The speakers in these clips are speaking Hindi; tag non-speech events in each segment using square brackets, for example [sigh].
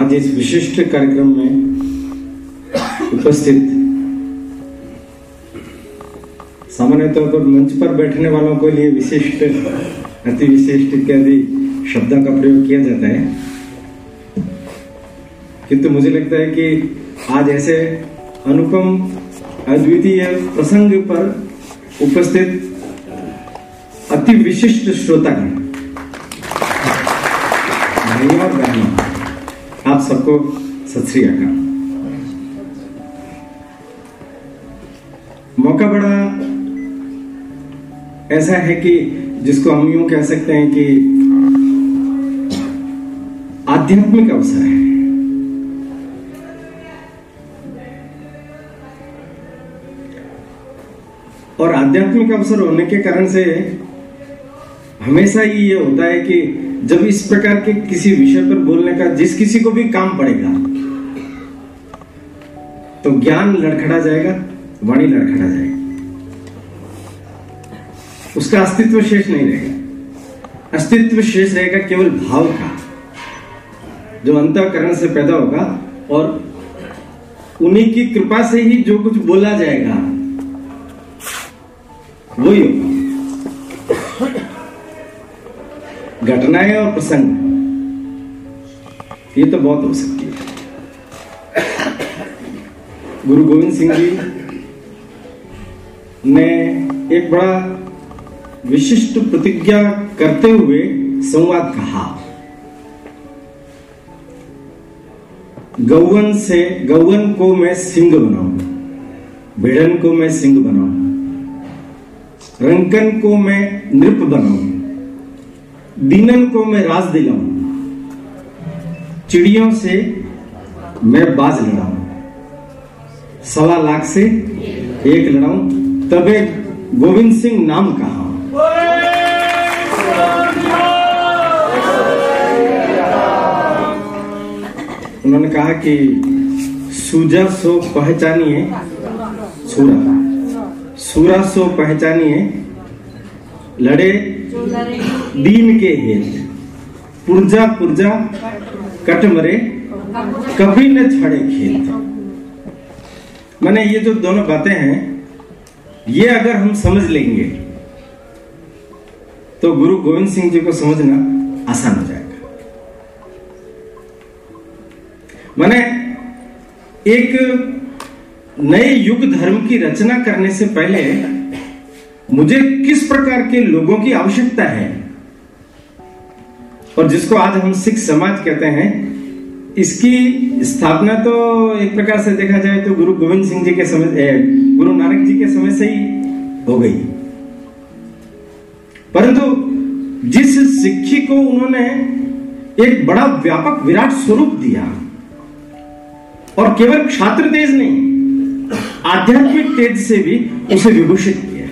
आज इस विशिष्ट कार्यक्रम में उपस्थित सामान्य तौर पर मंच पर बैठने वालों के लिए विशिष्ट, अति विशिष्ट इत्यादि शब्दों का प्रयोग किया जाता है। किंतु तो मुझे लगता है कि आज ऐसे अनुपम, अद्वितीय प्रसंग पर उपस्थित अति विशिष्ट श्रोता हैं। आप सबको सत श्री अकाल। मौका बड़ा ऐसा है कि जिसको हम यूँ कह सकते हैं कि आध्यात्मिक अवसर है। और आध्यात्मिक अवसर होने के कारण से हमेशा ही ये होता है कि जब इस प्रकार के किसी विषय पर बोलने का जिस किसी को भी काम पड़ेगा तो ज्ञान लड़खड़ा जाएगा, वाणी लड़खड़ा जाएगा। उसका अस्तित्व शेष नहीं रहेगा। अस्तित्व शेष रहेगा केवल भाव का, जो अंतकरण से पैदा होगा और उन्हीं की कृपा से ही जो कुछ बोला जाएगा, वही होगा। घटनाएँ और प्रसंग। ये तो बहुत हो सकती है। गुरु गोविंद सिंह जी ने एक बड़ा विशिष्ट प्रतिज्ञा करते हुए संवाद कहा। गौवन से, गौवन को मैं सिंह बनाऊँ भिड़न को मैं सिंह बनाऊँ, रंकन को मैं नृप बनाऊँ दीनन को मैं राज दिलाऊं। चिड़ियों से मैं बाज लड़ाऊं। सवा लाख से एक लड़ाऊं। तबे गोविंद सिंह नाम कहा। उन्होंने कहा कि सूजा सो पहचानिए सूरा। सूरा सो पहचानिए लड़े दीन के हेत पुरजा पुरजा कट मरे कभी न छड़े खेत। मैंने ये जो दोनों बातें हैं, ये अगर हम समझ लेंगे तो गुरु गोविंद सिंह जी को समझना आसान हो जाएगा। मैंने एक नए युग धर्म की रचना करने से पहले, मुझे किस प्रकार के लोगों की आवश्यकता है और जिसको आज हम सिख समाज कहते हैं, इसकी स्थापना तो एक प्रकार से देखा जाए तो गुरु गोविंद सिंह जी के समय गुरु नानक जी के समय से ही हो गई। परंतु जिस सिक्खी को उन्होंने एक बड़ा व्यापक विराट स्वरूप दिया, और केवल छात्र तेज नहीं, आध्यात्मिक तेज से भी उसे विभूषित किया।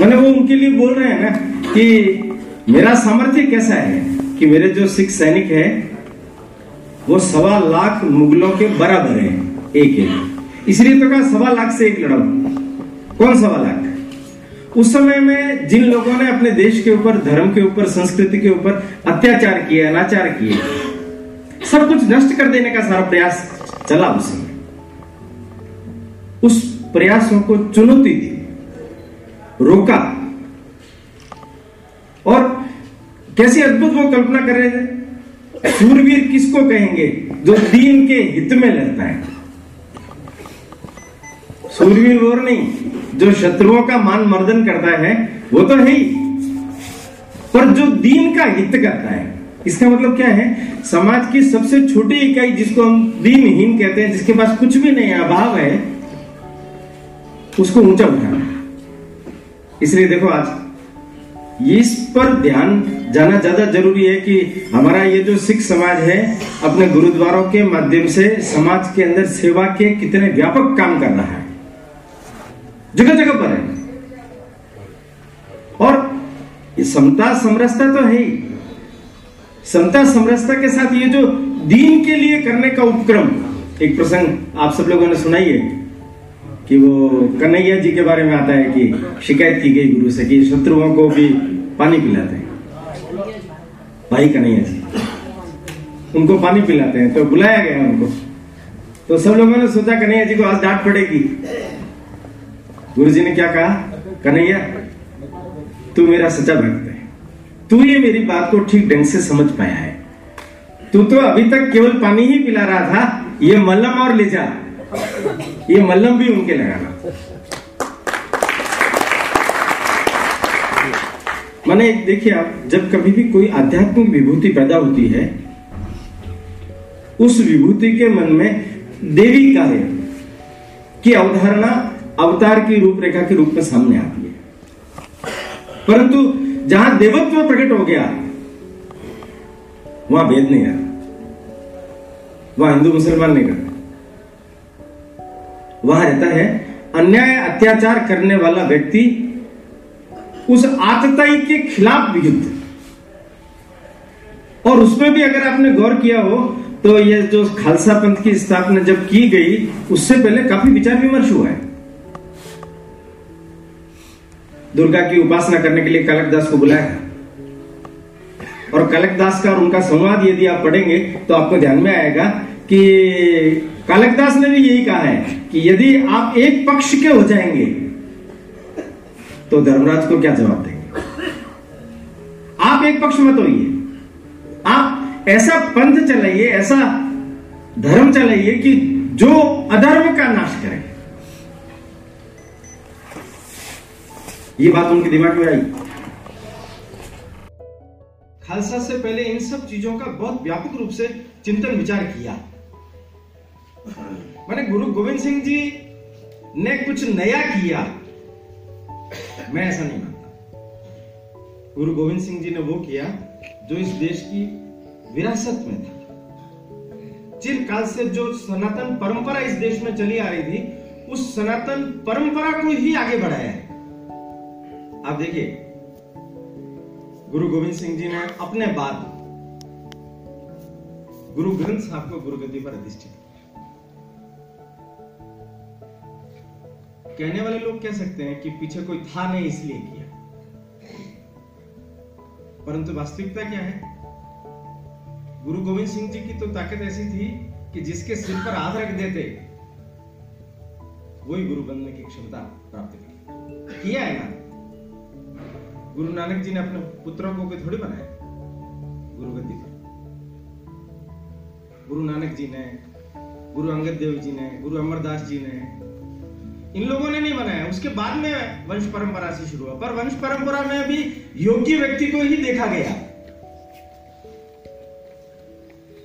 मैंने वो उनके लिए बोल रहे हैं ना कि मेरा सामर्थ्य कैसा है कि मेरे जो सिख सैनिक है, वो सवा लाख मुगलों के बराबर है, एक एक। इसलिए तो कहा सवा लाख से एक लड़ाऊ। कौन सवा लाख? उस समय में जिन लोगों ने अपने देश के ऊपर, धर्म के ऊपर, संस्कृति के ऊपर अत्याचार किए, अनाचार किए, सब कुछ नष्ट कर देने का सारा प्रयास चला उस। समय उस प्रयासों को चुनौती दी, रोका, और कैसी अद्भुत वो कल्पना कर रहे थे सूरवीर किसको कहेंगे? जो दीन के हित में लड़ता है। सूरवीर और नहीं, जो शत्रुओं का मान मर्दन करता है, वो तो है ही। पर जो दीन का हित करता है, इसका मतलब क्या है? समाज की सबसे छोटी इकाई जिसको हम दीनहीन कहते हैं, जिसके पास कुछ भी नहीं, अभाव है, उसको ऊँचा उठाना। इसलिए देखो आज इस पर ध्यान जाना ज़्यादा ज़रूरी है कि हमारा ये जो सिख समाज है, अपने गुरुद्वारों के माध्यम से समाज के अंदर सेवा के कितने व्यापक काम कर रहा है। जगह जगह पर है। और समता समरसता तो है ही। समता समरसता के साथ ये जो दीन के लिए करने का उपक्रम, एक प्रसंग आप सब लोगों ने सुनाई है कि वो कन्हैया जी के बारे में आता है कि शिकायत की गई गुरु से कि शत्रुओं को भी पानी पिलाते हैं। भाई कन्हैया जी, उनको पानी पिलाते हैं तो बुलाया गया उनको। तो सब लोगों ने सोचा कन्हैया जी को आज डांट पड़ेगी। गुरु जी ने क्या कहा? कन्हैया, तू मेरा सच्चा भक्त है। तू ये मेरी बात को ठीक ढंग से समझ पाया है। तू तो अभी तक केवल पानी ही पिला रहा था, ये मल्लम और ले जा। ये मल्लम भी उनके लगाना माने देखिए आप, जब कभी भी कोई आध्यात्मिक विभूति पैदा होती है, उस विभूति के मन में देवी का है की अवधारणा अवतार की रूपरेखा के रूप में सामने आती है। परंतु जहाँ देवत्व प्रकट हो गया, वहाँ भेद नहीं रहा वहाँ हिंदू मुसलमान नहीं करता। वहाँ रहता है, अन्याय अत्याचार करने वाला व्यक्ति उस आतताई के खिलाफ युद्ध और उसमें भी अगर आपने गौर किया हो तो ये जो खालसा पंथ की स्थापना जब की गई, उससे पहले काफ़ी विचार विमर्श हुआ है। दुर्गा की उपासना करने के लिए कलकदास को बुलाया और कलकदास का और उनका संवाद यदि आप पढ़ेंगे तो आपको ध्यान में आएगा कि कलकदास ने भी यही कहा है कि यदि आप एक पक्ष के हो जाएँगे तो धर्मराज को क्या जवाब देंगे? आप एक पक्ष मत होइए। आप ऐसा पंथ चलाइए, ऐसा धर्म चलाइए कि जो अधर्म का नाश करे। ये बात उनके दिमाग में आई। खालसा से पहले इन सब चीज़ों का बहुत व्यापक रूप से चिंतन विचार किया। मैंने गुरु गोविंद सिंह जी ने कुछ नया किया। मैं ऐसा नहीं मानता। गुरु गोविंद सिंह जी ने वो किया जो इस देश की विरासत में था। चिरकाल से जो सनातन परंपरा इस देश में चली आ रही थी, उस सनातन परंपरा को ही आगे बढ़ाया है। आप देखिए, गुरु गोविंद सिंह जी ने अपने बाद गुरु ग्रंथ साहब को गुरुगद्दी पर अधिष्ठित कहने वाले लोग कह सकते हैं कि पीछे कोई था नहीं इसलिए किया। परंतु वास्तविकता क्या है? गुरु गोविंद सिंह जी की तो ताकत ऐसी थी कि जिसके सिर पर हाथ रख देते, वही गुरु बनने की क्षमता प्राप्त की। किया है ना? गुरु नानक जी ने अपने पुत्रों को थोड़ी बनाया। गुरु गद्दी पर। गुरु नानक जी ने, गुरु अंगद देव जी ने, गुरु अमरदास जी ने इन लोगों ने नहीं बनाया। उसके बाद में वंश परंपरा से शुरू हुआ। पर वंश परंपरा में भी योग्य व्यक्ति को ही देखा गया।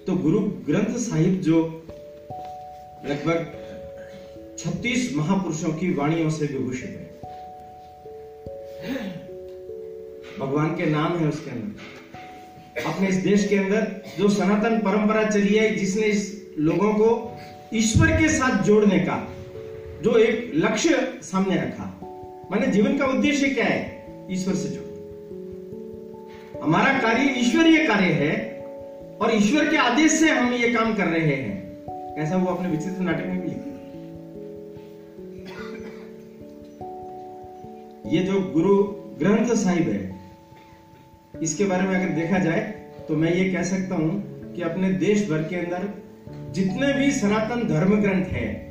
तो गुरु ग्रंथ साहिब जो लगभग 36 महापुरुषों की वाणियों से विभूषित है, भगवान के नाम है उसके अंदर। अपने इस देश के अंदर जो सनातन परंपरा चली है जिसने इस लोगों को ईश्वर के साथ जोड़ने का जो एक लक्ष्य सामने रखा। माने जीवन का उद्देश्य क्या है? ईश्वर से जुड़ हमारा कार्य ईश्वरीय कार्य है और ईश्वर के आदेश से हम ये काम कर रहे हैं। ऐसा वो अपने विचित्र नाटक में भी लिखा ये जो गुरु ग्रंथ साहिब है, इसके बारे में अगर देखा जाए तो मैं ये कह सकता हूँ कि अपने देश भर के अंदर जितने भी सनातन धर्म ग्रंथ है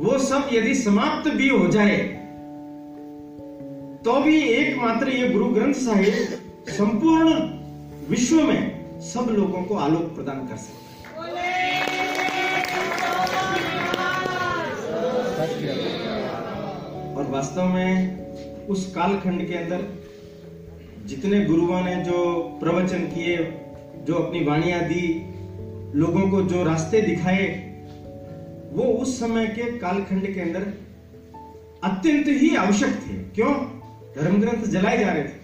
वो सब यदि समाप्त भी हो जाए तो भी एकमात्र ये गुरु ग्रंथ साहिब संपूर्ण विश्व में सब लोगों को आलोक प्रदान कर सकता और वास्तव में उस कालखंड के अंदर जितने गुरुओं ने जो प्रवचन किए, जो अपनी वाणियाँ दी, लोगों को जो रास्ते दिखाए वो उस समय के कालखंड के अंदर अत्यंत ही आवश्यक थे। क्यों? धर्म ग्रंथ जलाए जा रहे थे।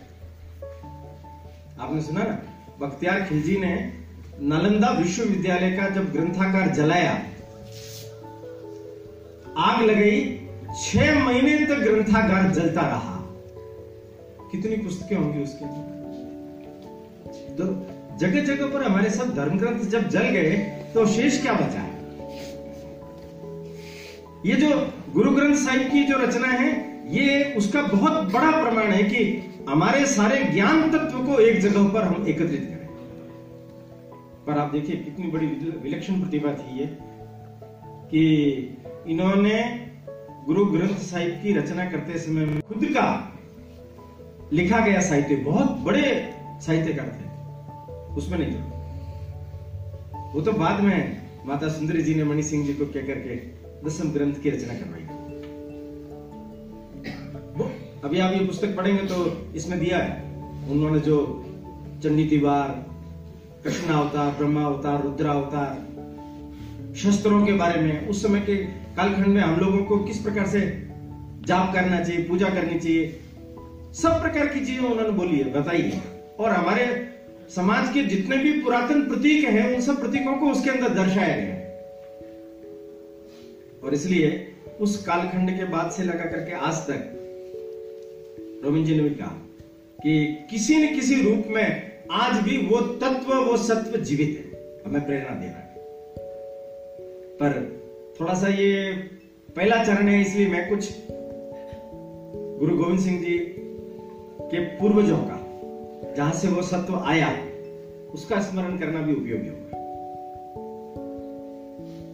आपने सुना ना? बख्तियार खिलजी ने नालंदा विश्वविद्यालय का जब ग्रंथाकार जलाया, आग लगाई, छह महीने तक ग्रंथागार जलता रहा। कितनी पुस्तकें होंगी उसके अंदर? तो जगह जगह पर हमारे सब धर्म ग्रंथ जब जल गए तो शेष क्या बचा? ये जो गुरु ग्रंथ साहिब की जो रचना है, ये उसका बहुत बड़ा प्रमाण है कि हमारे सारे ज्ञान तत्व को एक जगह पर हम एकत्रित करें। पर आप देखिए, कितनी बड़ी विलक्षण प्रतिभा थी ये, कि इन्होंने गुरु ग्रंथ साहिब की रचना करते समय में खुद का लिखा गया साहित्य, बहुत बड़े साहित्यकार थे। उसमें नहीं वो तो बाद में माता सुंदरी जी ने मणि सिंह जी को कह करके दसम ग्रंथ की रचना करवाई। अभी आप ये पुस्तक पढ़ेंगे तो इसमें दिया है, उन्होंने जो चंडी तिवार, कृष्ण अवतार, ब्रह्मा अवतार, रुद्रा अवतार, शस्त्रों के बारे में, उस समय के कालखंड में हम लोगों को किस प्रकार से जाप करना चाहिए, पूजा करनी चाहिए, सब प्रकार की चीज़ें उन्होंने बोली है, बताई है। और हमारे समाज के जितने भी पुरातन प्रतीक हैं, उन सब प्रतीकों को उसके अंदर दर्शाया गया और इसलिए उस कालखंड के बाद से लगा करके आज तक रोमिन जी ने भी कहा कि किसी न किसी रूप में आज भी वो तत्व, वो सत्व जीवित है। हमें प्रेरणा देना है। पर थोड़ा सा ये पहला चरण है, इसलिए मैं कुछ गुरु गोविंद सिंह जी के पूर्वजों का, जहाँ से वो सत्व आया, उसका स्मरण करना भी उपयोगी होगा।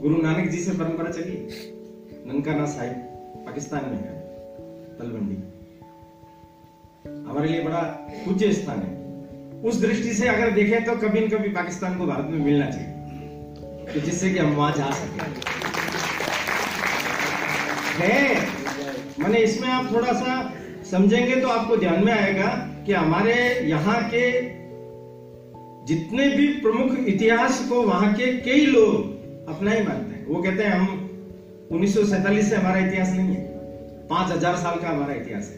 गुरु नानक जी से परंपरा चली। ननकाना साहिब, पाकिस्तान में है, तलवंडी। हमारे लिए बड़ा पूज्य स्थान है। उस दृष्टि से अगर देखें तो कभी न कभी पाकिस्तान को भारत में मिलना चाहिए तो जिससे कि हम वहाँ जा सके। है मैंने इसमें आप थोड़ा सा समझेंगे तो आपको ध्यान में आएगा कि हमारे यहाँ के जितने भी प्रमुख इतिहास को वहाँ के कई लोग अपना ही मानते हैं। वो कहते हैं, हम उन्नीस से हमारा इतिहास नहीं है। पाँच हज़ार साल का हमारा इतिहास है।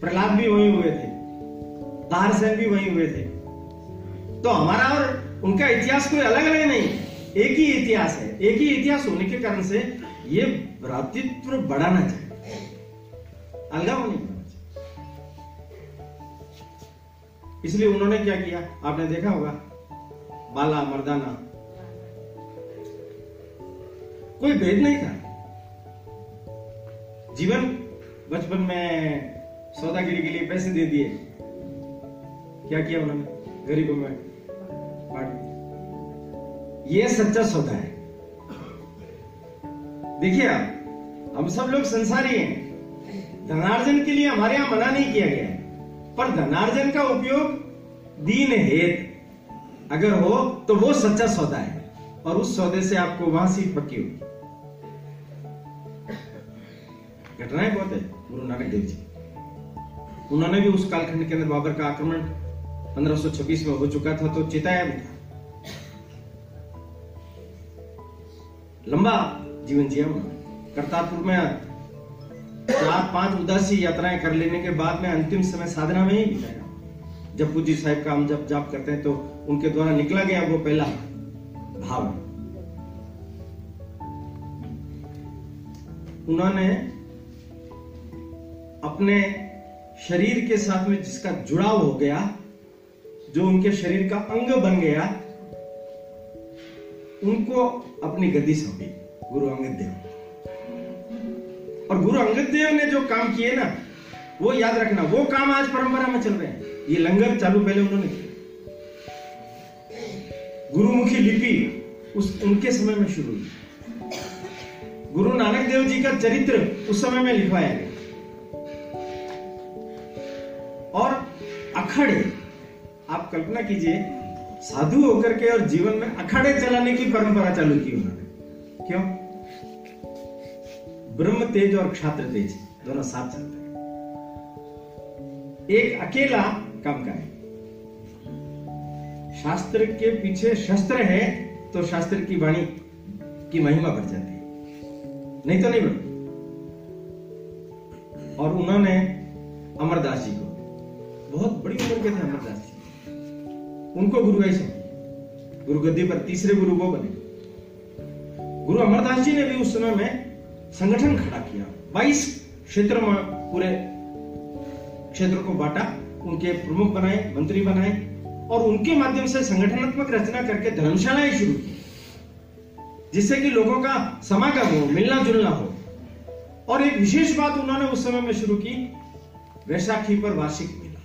प्रहलाद भी वही हुए थे। तारसेन भी वही हुए थे। तो हमारा और उनका इतिहास कोई अलग अलग नहीं एक ही इतिहास है। एक ही इतिहास होने के कारण से ये भ्रातृत्व बढ़ाना चाहिए। नहीं चाहिए इसलिए उन्होंने क्या किया? आपने देखा होगा, बाला मर्दाना कोई भेद नहीं था। जीवन बचपन में सौदागिरी के लिए पैसे दे दिए। क्या किया उन्होंने? गरीबों में बांट ये सच्चा सौदा है। देखिए आप, हम सब लोग संसारी हैं। धनार्जन के लिए हमारे यहाँ मना नहीं किया गया। पर धनार्जन का उपयोग दीन हेत अगर हो तो वो सच्चा सौदा है। और उस सौदे से आपको वहाँ सीट पक्की होगी। घटनाएँ बहुत है, गुरु नानक देव जी। उन्होंने भी उस कालखंड के अंदर बाबर का आक्रमण 1526 में हो चुका था तो चिताया भी था। लंबा जीवन जिया उन्होंने। करतारपुर में चार, पाँच उदासी यात्राएँ कर लेने के बाद में अंतिम समय साधना में ही बिताया। जब पूजी साहिब का हम जब जाप करते हैं तो उनके द्वारा निकला गया वो पहला भाव। उन्होंने अपने शरीर के साथ में जिसका जुड़ाव हो गया, जो उनके शरीर का अंग बन गया, उनको अपनी गद्दी सौंपी, गुरु अंगद देव। और गुरु अंगद देव ने जो काम किए ना, वो याद रखना, वो काम आज परंपरा में चल रहे हैं। ये लंगर चालू पहले उन्होंने किया। गुरुमुखी लिपि उस, उनके समय में शुरू हुई। गुरु नानक देव जी का चरित्र उस समय में लिखवाया गया। और अखाड़े, आप कल्पना कीजिए, साधु होकर के और जीवन में अखाड़े चलाने की परंपरा चालू की उन्होंने। क्यों? ब्रह्म तेज और क्षात्र तेज, दोनों साथ चलते हैं। एक अकेला काम का शास्त्र के पीछे शस्त्र है तो शास्त्र की वाणी की महिमा बढ़ जाती है। नहीं तो नहीं बढ़ती। और उन्होंने अमरदास जी को, बहुत बड़ी उम्र के थे अमरदास जी। उनको गुरु ऐसे, गुरु गद्दी पर तीसरे गुरु वो बने। गुरु अमरदास जी ने भी उस समय में संगठन खड़ा किया। 22 क्षेत्र में पूरे क्षेत्र को बांटा, उनके प्रमुख बनाए, मंत्री बनाए और उनके माध्यम से संगठनात्मक रचना करके धर्मशालाएँ शुरू की, जिससे कि लोगों का समागम हो मिलना जुलना हो। और एक विशेष बात उन्होंने उस समय में शुरू की, वैशाखी पर वार्षिक मेला।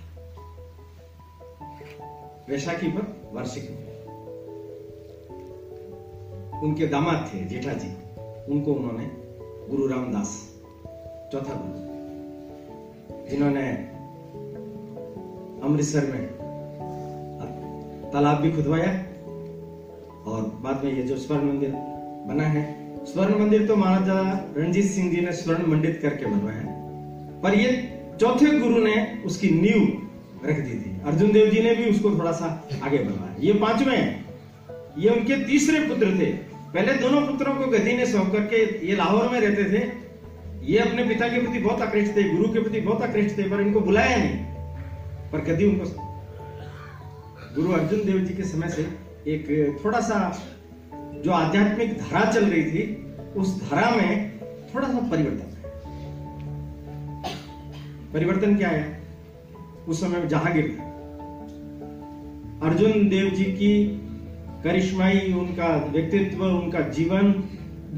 वैशाखी पर वार्षिक उनके दामाद थे जेठा जी उनको उन्होंने गुरु रामदास चौथा गुरु जिन्होंने अमृतसर में तालाब भी खुदवाया और बाद में ये जो स्वर्ण मंदिर बना है, स्वर्ण मंदिर तो महाराजा रणजीत सिंह जी ने स्वर्ण मंडित करके बनवाया पर ये चौथे गुरु ने उसकी नींव रख दी थी। अर्जुन देव जी ने भी उसको थोड़ा सा आगे बढ़ाया। ये पांचवे ये उनके तीसरे पुत्र थे। पहले दोनों पुत्रों को गद्दी ने सौंप करके ये लाहौर में रहते थे। ये अपने पिता के प्रति बहुत आकृष्ट थे, गुरु के प्रति बहुत आकृष्ट थे, पर इनको बुलाया नहीं। पर गद्दी उनको गुरु अर्जुन देव जी के समय से एक थोड़ा सा जो आध्यात्मिक धारा चल रही थी, उस धारा में थोड़ा सा परिवर्तन परिवर्तन क्या है उस समय जहांगीर था। अर्जुन देव जी की करिश्माई, उनका व्यक्तित्व, उनका जीवन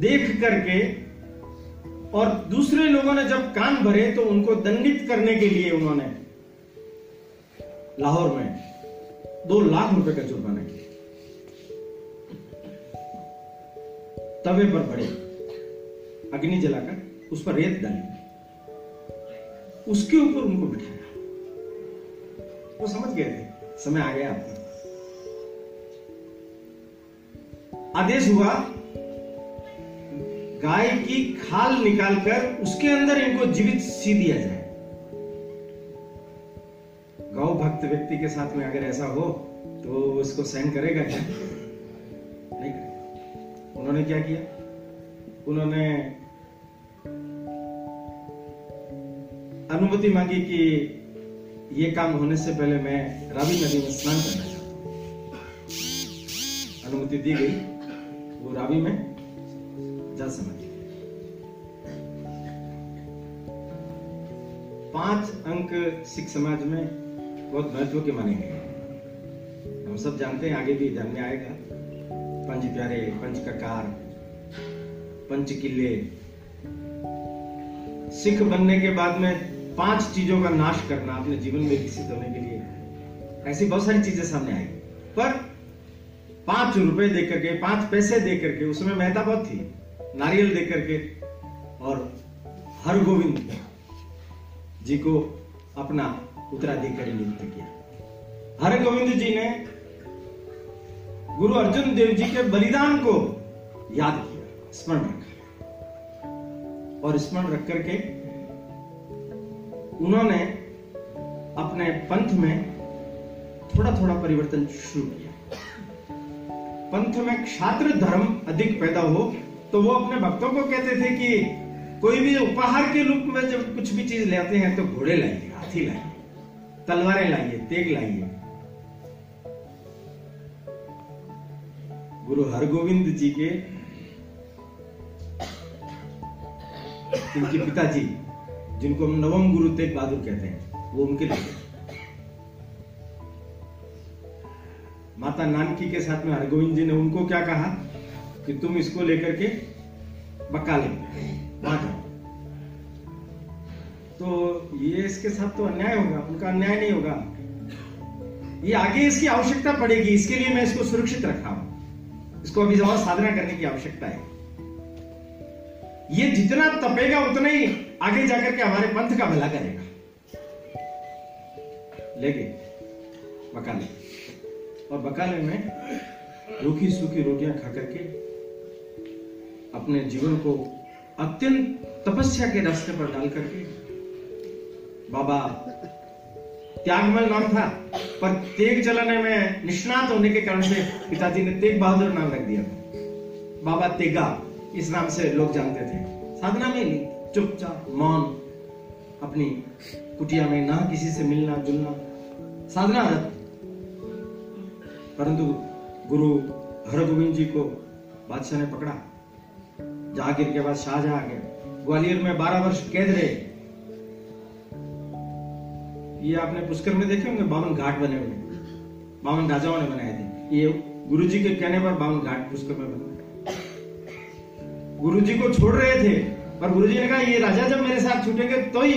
देख करके और दूसरे लोगों ने जब कान भरे तो उनको दंडित करने के लिए उन्होंने लाहौर में दो लाख रुपए का जुर्माना किया। तवे पर पड़े, अग्नि जलाकर उस पर रेत डाली। उसके ऊपर उनको बिठाया। वो समझ गए थे, समय आ गया आपका। आदेश हुआ, गाय की खाल निकालकर उसके अंदर इनको जीवित सी दिया जाए। गौ भक्त व्यक्ति के साथ में अगर ऐसा हो तो इसको सहन करेगा क्या? नहीं उन्होंने क्या किया? उन्होंने अनुमति मांगी कि ये काम होने से पहले मैं रावी नदी में स्नान करना चाहता अनुमति दी गई। वो रावी में जल समाधि पाँच अंक सिख समाज में बहुत महत्व के माने गए हम सब जानते हैं आगे भी ध्यान में आएगा। पंच प्यारे, पंच ककार पंच किले। सिख बनने के बाद में पाँच चीज़ों का नाश करना अपने जीवन में विकसित होने के लिए। ऐसी बहुत सारी चीज़ें सामने आई। पर पाँच रुपए दे करके, पाँच पैसे दे करके उसमें मेहता बहुत थी। नारियल दे करके और हर गोविंद जी को अपना उत्तराधिकारी नियुक्त किया। हर गोविंद जी ने गुरु अर्जुन देव जी के बलिदान को याद किया, स्मरण रखा। और स्मरण रख करके उन्होंने अपने पंथ में थोड़ा थोड़ा परिवर्तन शुरू किया। पंथ में क्षात्र धर्म अधिक पैदा हो तो वो अपने भक्तों को कहते थे कि कोई भी उपहार के रूप में जब कुछ भी चीज़ लेते हैं तो घोड़े लाइए हाथी लाइए तलवारें लाइए, तेग लाइए। गुरु हरगोविंद जी के इनके पिताजी, जिनको हम नवम गुरु तेग बहादुर कहते हैं, वो उनके लिए माता नानकी के साथ में हरगोविंद जी ने उनको क्या कहा कि तुम इसको लेकर के बकाले वहाँ जाओ तो ये इसके साथ तो अन्याय होगा, उनका अन्याय नहीं होगा। ये आगे इसकी आवश्यकता पड़ेगी, इसके लिए मैं इसको सुरक्षित रखा हूँ। इसको अभी और साधना करने की आवश्यकता है। ये जितना तपेगा, उतना ही आगे जाकर के हमारे पंथ का भला करेगा। लेकिन बकाले और बकाले में रूखी सूखी रोटियाँ खा करके अपने जीवन को अत्यंत तपस्या के रास्ते पर डाल करके बाबा त्यागमल नाम था, पर तेग चलाने में निष्णात होने के कारण से पिताजी ने तेग बहादुर नाम रख दिया। बाबा तेगा, इस नाम से लोग जानते थे। साधना में नहीं चुपचाप मौन, अपनी कुटिया में ना किसी से मिलना, जुलना। साधना रत परंतु गुरु हरगोविंद जी को बादशाह ने पकड़ा। जहांगीर के बाद शाहजहां आ गए ग्वालियर में बारह वर्ष कैद रहे। ये आपने पुष्कर में देखे होंगे? बावन घाट बने हुए बावन राजाओं ने बनाए थे। ये गुरु जी के कहने पर बावन घाट पुष्कर में बने गुरु जी को छोड़ रहे थे, पर गुरु जी ने कहा, ये राजा जब मेरे साथ छूटेंगे तो ही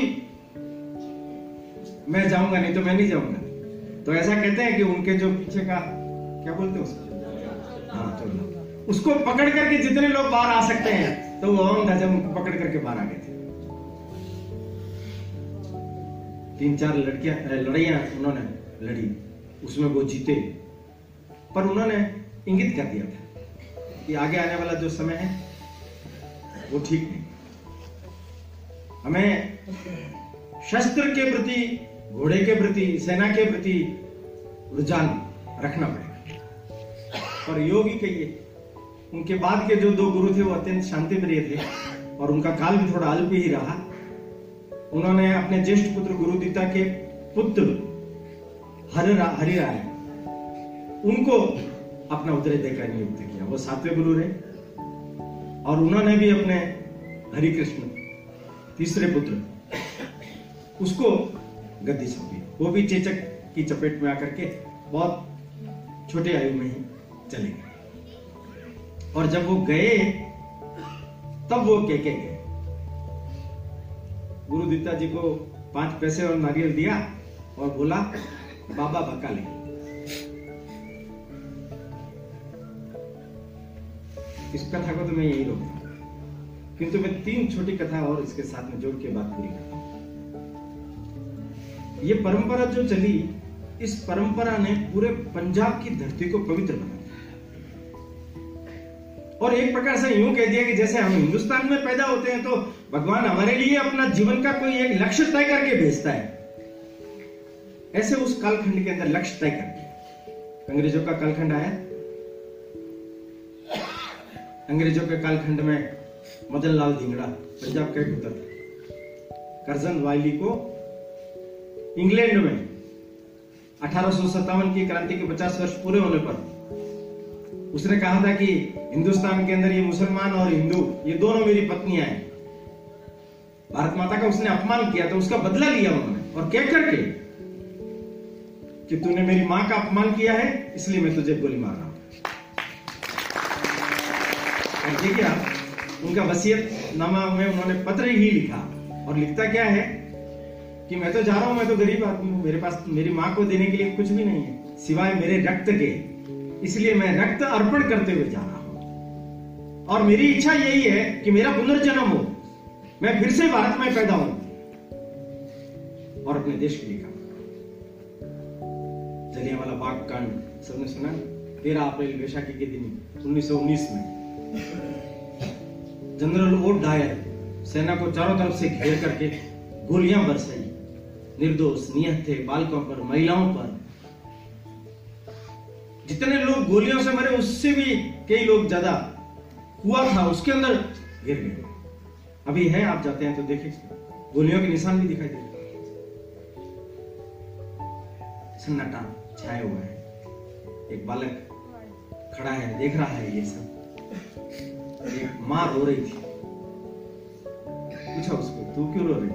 मैं जाऊँगा, नहीं तो मैं नहीं जाऊँगा। तो ऐसा कहते हैं कि उनके जो पीछे का, क्या बोलते उसको? हाँ चलो उसको पकड़ करके जितने लोग बाहर आ सकते हैं तो वो ओम हजम पकड़ करके बाहर आ गए थे। तीन चार लड़कियाँ लड़ाइयाँ उन्होंने लड़ी। उसमें वो जीते। पर उन्होंने इंगित कर दिया था कि आगे आने वाला जो समय है, वो ठीक नहीं। हमें शस्त्र के प्रति, घोड़े के प्रति, सेना के प्रति रुझान रखना पड़ेगा। और योगी कहिए उनके बाद के जो दो गुरु थे, वो अत्यंत शांति प्रिय थे और उनका काल भी थोड़ा अल्प ही रहा। उन्होंने अपने ज्येष्ठ पुत्र गुरुदीता के पुत्र हरि हरिराय उनको अपना उत्तरे देकर नियुक्त किया। वो सातवें गुरु रहे। और उन्होंने भी अपने हरि कृष्ण तीसरे पुत्र, उसको गद्दी सौंपी। वो भी चेचक की चपेट में आकर के बहुत छोटे आयु में ही चले गए। और जब वो गए, तब वो कह के गए। गुरु दत्ता जी को पाँच पैसे और नारियल दिया और बोला, बाबा बका ले। इस कथा को तो मैं यही रोकता किंतु मैं तीन छोटी कथा और इसके साथ में जोड़ के बात पूरी करता ये परंपरा जो चली, इस परंपरा ने पूरे पंजाब की धरती को पवित्र बना दिया। और एक प्रकार से यूँ कह दिया कि जैसे हम हिंदुस्तान में पैदा होते हैं तो भगवान हमारे लिए अपना जीवन का कोई एक लक्ष्य तय करके भेजता है। ऐसे उस कालखंड के अंदर लक्ष्य तय करके। अंग्रेज़ों का कालखंड आया। अंग्रेज़ों के कालखंड में मदन लाल धिंगड़ा, पंजाब का एक पुत्र करजन वाइली को इंग्लैंड में अठारह की क्रांति के 50 वर्ष पूरे होने पर उसने कहा था कि हिंदुस्तान के अंदर ये मुसलमान और हिंदू, ये दोनों मेरी पत्नियाँ हैं। भारत माता का उसने अपमान किया तो उसका बदला लिया उन्होंने। और क्या करके? कि तूने मेरी माँ का अपमान किया है, इसलिए मैं तुझे गोली मार रहा हूँ। देखिए आप उनका वसीयत नामा में उन्होंने पत्र ही लिखा। और लिखता क्या है? कि मैं तो जा रहा हूँ, मैं तो गरीब आदमी हूँ, मेरे पास मेरी माँ को देने के लिए कुछ भी नहीं है, सिवाय मेरे रक्त के। इसलिए मैं रक्त अर्पण करते हुए जा रहा हूँ। और मेरी इच्छा यही है कि मेरा पुनर्जन्म हो। मैं फिर से भारत में पैदा हूँ। और अपने देश के लिए काम जलियांवाला बाग कांड, सबने सुना? तेरह अप्रैल वैशाखी के दिन 1919 में। जनरल ओ डायर सेना को चारों तरफ़ से घेर करके गोलियाँ बरसाई। निर्दोष नियत थे, बालकों पर, महिलाओं पर। जितने लोग गोलियों से मरे, उससे भी कई लोग ज़्यादा हुआ था, उसके अंदर गिर गए। अभी है, आप जाते हैं तो देखिए गोलियों के निशान भी दिखाई दे देते सन्नाटा छाया हुआ है। एक बालक खड़ा है, देख रहा है ये सब। एक माँ रो रही थी। पूछा उसको, तू क्यों रो रही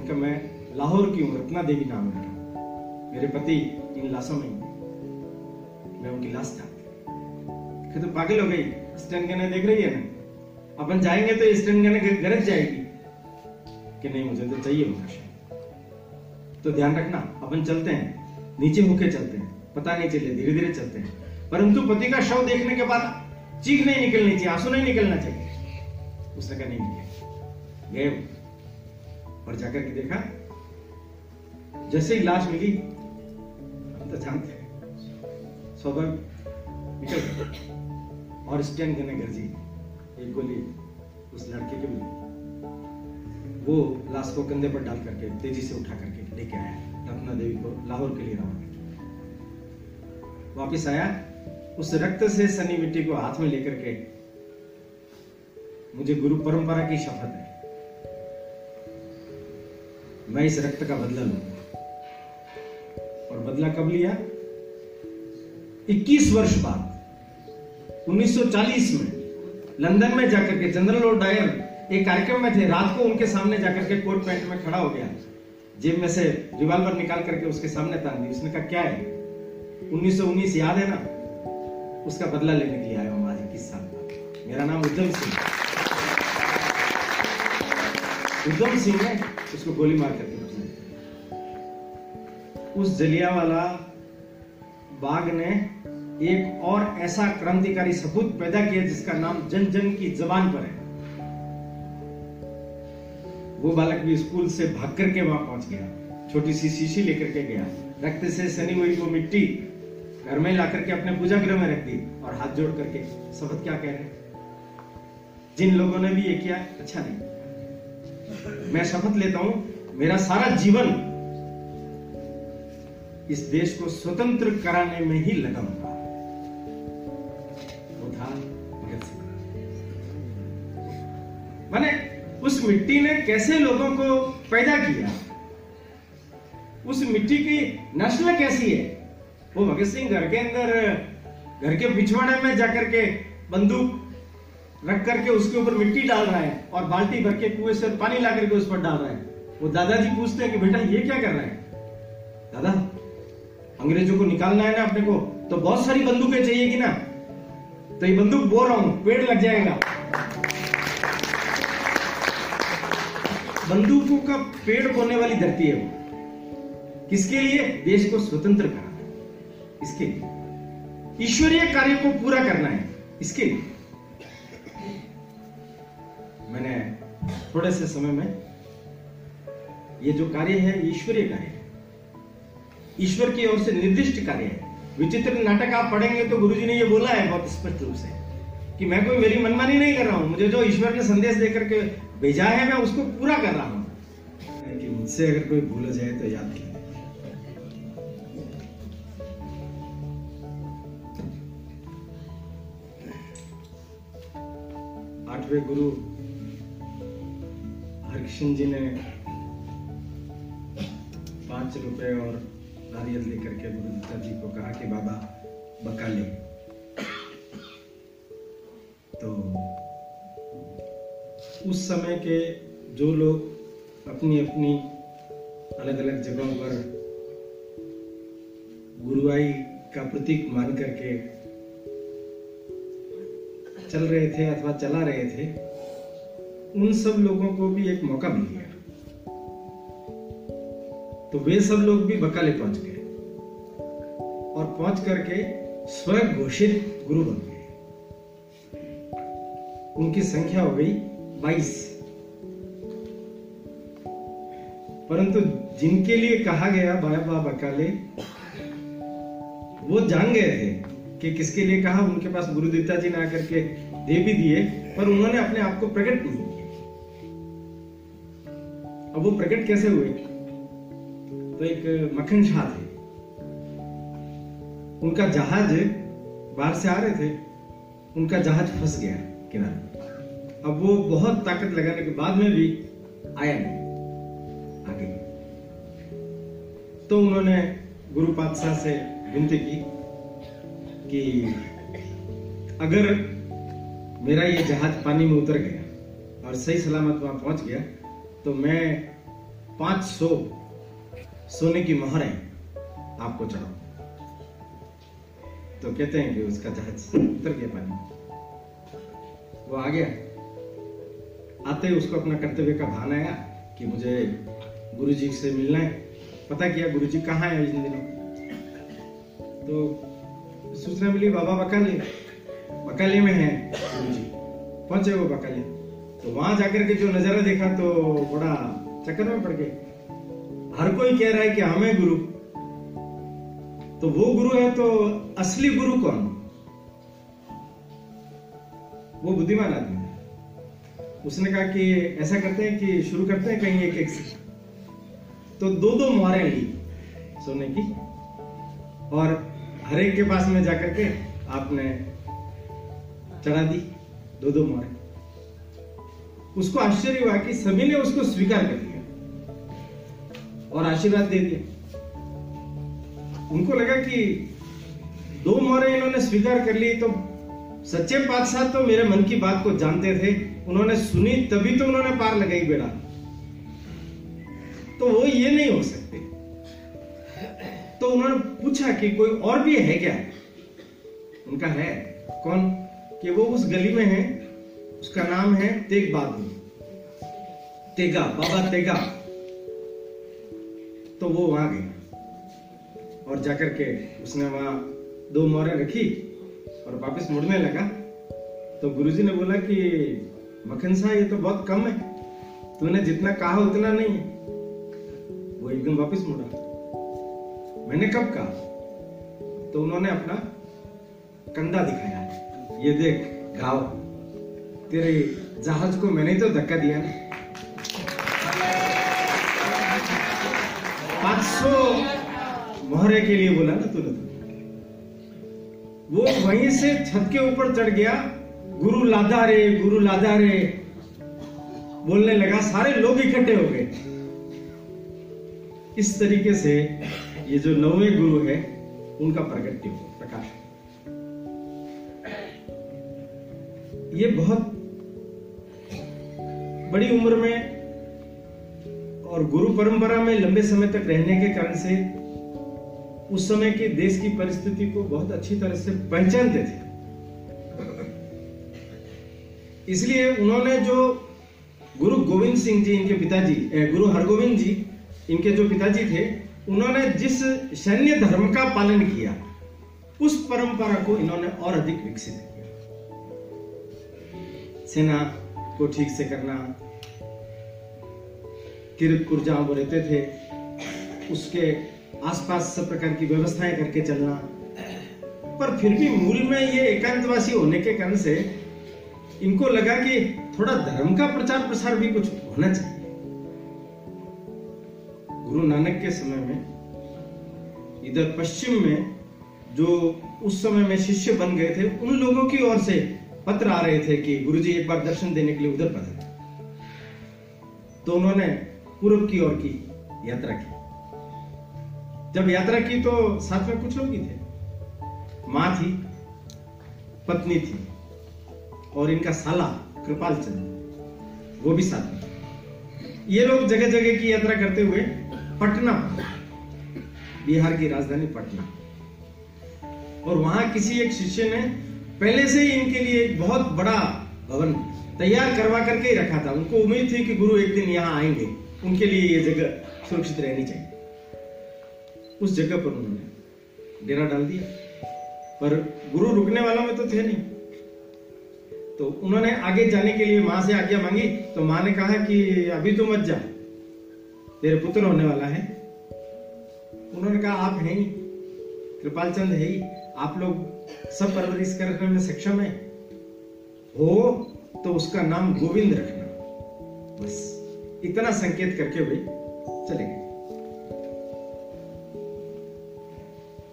उनका मैं लाहौर की हूँ रत्ना देवी नाम है मेरे। पति इन लाशों में मैं उनकी लाश चाहती तो पागल हो गई? स्टैंड देख रही है ना? अपन जाएँगे तो स्टैंड गने गरज जाएगी कि नहीं, मुझे तो चाहिए उनका तो ध्यान रखना, अपन चलते हैं, नीचे होके चलते हैं, पता नहीं चले धीरे धीरे चलते हैं। परंतु पति का शव देखने के बाद चीख नहीं निकलनी चाहिए, आँसू नहीं निकलना चाहिए। उसने कहा नहीं निकले। गए और जाकर के देखा, जैसे ही लाश मिली, हम तो जानते हैं स्वाभाविक निकल और स्टैंड करने गर्जी। एक गोली उस लड़के के मिली वो लाश को कंधे पर डाल करके, तेज़ी से उठा करके लेके आया। रत्ना देवी को लाहौर के लिए रवाना वापिस आया, उस रक्त से सनी मिट्टी को हाथ में लेकर के, मुझे गुरु परंपरा की शपथ है। मैं इस रक्त का बदला लूँगा। और बदला कब लिया? 21 वर्ष बाद 1940 में। लंदन में जाकर के जनरल और डायर एक कार्यक्रम में थे, रात को उनके सामने जाकर के कोट पैंट में खड़ा हो गया। जेब में से रिवॉल्वर निकाल करके उसके सामने तान दी उसने कहा, क्या है? 1919 याद है ना? उसका बदला लेने के लिए आया हूँ आज इक्कीस साल का? मेरा नाम उद्यम सिंह उद्यम सिंह ने उसको गोली मार करके उस जलिया वाला बाग ने एक और ऐसा क्रांतिकारी सपूत पैदा किया जिसका नाम जन जन की जबान पर है। वो बालक भी स्कूल से भाग करके वहाँ पहुँच गया। छोटी सी शीशी लेकर के गया। रक्त से सनी हुई वो मिट्टी घर में ला करके अपने पूजा गृह में रख दी और हाथ जोड़ करके शपथ क्या कह रहे जिन लोगों ने भी ये किया अच्छा नहीं। मैं शपथ लेता हूँ, मेरा सारा जीवन इस देश को स्वतंत्र कराने में ही लगा वो मिट्टी ने कैसे लोगों को पैदा किया? उस मिट्टी की नस्ल कैसी है? वो भगत सिंह घर के अंदर, घर के पिछवाड़े में जाकर के बंदूक रख करके उसके ऊपर मिट्टी डाल रहा है और बाल्टी भर के कुएँ से पानी ला करके उस पर डाल रहा है। वो दादाजी पूछते हैं कि बेटा, ये क्या कर रहा है? दादा, अंग्रेज़ों को निकालना है ना अपने को तो बहुत सारी बंदूकें चाहिए कि ना? तो ये बंदूक बोल रहा हूँ, पेड़ लग जाएगा। बंदूकों का पेड़ बोने वाली धरती है वो। किसके लिए? देश को स्वतंत्र कराना। इसके लिए। ईश्वरीय कार्य को पूरा करना है। इसके लिए। मैंने थोड़े से समय में ये जो कार्य है, ईश्वरीय कार्य है। ईश्वर की ओर से निर्दिष्ट कार्य है। विचित्र नाटक आप पढ़ेंगे तो गुरुजी ने ये बोला है बहुत स्पष्ट रूप से कि मैं कोई मेरी मनमानी नहीं कर रहा हूँ। मुझे जो ईश्वर ने संदेश देकर के भेजा है, मैं उसको पूरा कर रहा हूँ। कि मुझसे अगर कोई भूल जाए तो याद कीजिए आठवें गुरु हरिकृष्ण जी ने पाँच रुपए और नारियल लेकर के गुरु दत्ता जी को कहा कि, बाबा, बका ले। तो उस समय के जो लोग अपनी अपनी अलग अलग जगहों पर गुरुआई का प्रतीक मान करके चल रहे थे अथवा चला रहे थे, उन सब लोगों को भी एक मौका मिल गया। तो वे सब लोग भी बकाले पहुँच गए और पहुँच करके स्वयं घोषित गुरु बन गए। उनकी संख्या हो गई बाईस परंतु जिनके लिए कहा गया बाबा बकाले वो जान गए थे कि किसके लिए कहा, उनके पास गुरुदेवता जी ने आकर के दे भी दिए, पर उन्होंने अपने आप को प्रकट नहीं किया। अब वो प्रकट कैसे हुए? तो एक मक्खन शाह थे। उनका जहाज़ बाहर से आ रहे थे, उनका जहाज़ फंस गया किनारे। अब वो बहुत ताकत लगाने के बाद में भी आया नहीं। आगे। तो उन्होंने गुरु पातशाह से विनती की कि अगर मेरा ये जहाज़ पानी में उतर गया और सही सलामत वहाँ पहुँच गया तो मैं पाँच सौ सोने की मोहरें आपको चढ़ाऊ। तो कहते हैं कि उसका जहाज़ उतर गया पानी वो आ गया। आते ही, उसको अपना कर्तव्य का भान आया कि मुझे गुरु जी से मिलना है। पता किया गुरु जी कहाँ है इन दिनों? तो सूचना मिली, बाबा बकाली बकाली में है गुरु जी पहुँचे वो बकाली। तो वहाँ जाकर के जो नज़ारा देखा तो बड़ा चक्कर में पड़ गए। हर कोई कह रहा है कि हमें गुरु। तो वो गुरु है तो असली गुरु कौन? वो बुद्धिमान आदमी। उसने कहा कि ऐसा करते हैं कि शुरू करते हैं कहीं एक एक से। तो दो दो मोहरें ली सोने की। और हर एक के पास में जाकर के आपने चढ़ा दी दो दो मोहरें। उसको आश्चर्य हुआ कि सभी ने उसको स्वीकार कर लिया और आशीर्वाद दे दिया। उनको लगा कि दो मोहरें इन्होंने स्वीकार कर ली तो सच्चे पातशाह तो मेरे मन की बात को जानते थे। उन्होंने सुनी, तभी तो उन्होंने पार लगाई बेड़ा। तो वो ये नहीं हो सकते। तो उन्होंने पूछा कि कोई और भी है क्या? उनका है, कौन? कि वो उस गली में है, उसका नाम है तेग बहादुर। तेगा, बाबा तेगा। तो वो वहाँ गया और जाकर के उसने वहाँ दो मोहरें रखी और वापस मुड़ने लगा। तो गुरुजी ने बोला कि मक्खन शाह ये तो बहुत कम है। तूने जितना कहा उतना नहीं है। वो एकदम वापस मुड़ा। मैंने कब कहा? तो उन्होंने अपना कंधा दिखाया। ये देख, घाव। तेरे जहाज़ को मैंने तो धक्का दिया ना। पाँच सौ मोहरे के लिए बोला ना तूने तो। वो वहीं से छत के ऊपर चढ़ गया। गुरु लादा रे, गुरु लादा रे। बोलने लगा, सारे लोग इकट्ठे हो गए। इस तरीके से ये जो नवे गुरु है, उनका प्रगट्य प्रकाश ये बहुत बड़ी उम्र में और गुरु परंपरा में लंबे समय तक रहने के कारण से उस समय के देश की परिस्थिति को बहुत अच्छी तरह से पहचानते थे। इसलिए उन्होंने जो गुरु गोविंद सिंह जी, इनके पिताजी गुरु हरगोविंद जी, इनके जो पिताजी थे, उन्होंने जिस सैन्य धर्म का पालन किया, उस परंपरा को इन्होंने और अधिक विकसित किया। सेना को ठीक से करना किरतपुर जहाँ वो रहते थे, उसके आसपास सब प्रकार की व्यवस्थाएँ करके चलना, पर फिर भी मूल में ये एकांतवासी होने के कारण से इनको लगा कि थोड़ा धर्म का प्रचार प्रसार भी कुछ होना चाहिए। गुरु नानक के समय में, इधर पश्चिम में, जो उस समय में शिष्य बन गए थे, उन लोगों की ओर से पत्र आ रहे थे कि गुरुजी एक बार दर्शन देने के लिए उधर पधारे। तो उन्होंने पूर्व की ओर की यात्रा की। जब यात्रा की तो साथ में कुछ लोग ही थे। माँ थी, पत्नी थी। और इनका साला, कृपाल चंद। वो भी साथ में। ये लोग जगह जगह की यात्रा करते हुए पटना, बिहार की राजधानी पटना। और वहाँ किसी एक शिष्य ने पहले से ही इनके लिए एक बहुत बड़ा भवन तैयार करवा करके ही रखा था। उनको उम्मीद थी कि गुरु एक दिन यहाँ आएँगे। उनके लिए ये जगह सुरक्षित रहनी चाहिए। उस जगह पर उन्होंने डेरा डाल दिया। पर गुरु रुकने वालों में तो थे नहीं। तो उन्होंने आगे जाने के लिए माँ से आज्ञा मांगी। तो माँ ने कहा कि अभी तो मत जा। तेरे पुत्र होने वाला है। उन्होंने कहा, आप हैं ही। कृपाल चंद है ही। आप लोग सब परवरिश करने में सक्षम है। हो तो उसका नाम गोविंद रखना। बस, इतना संकेत करके हुए चले गए।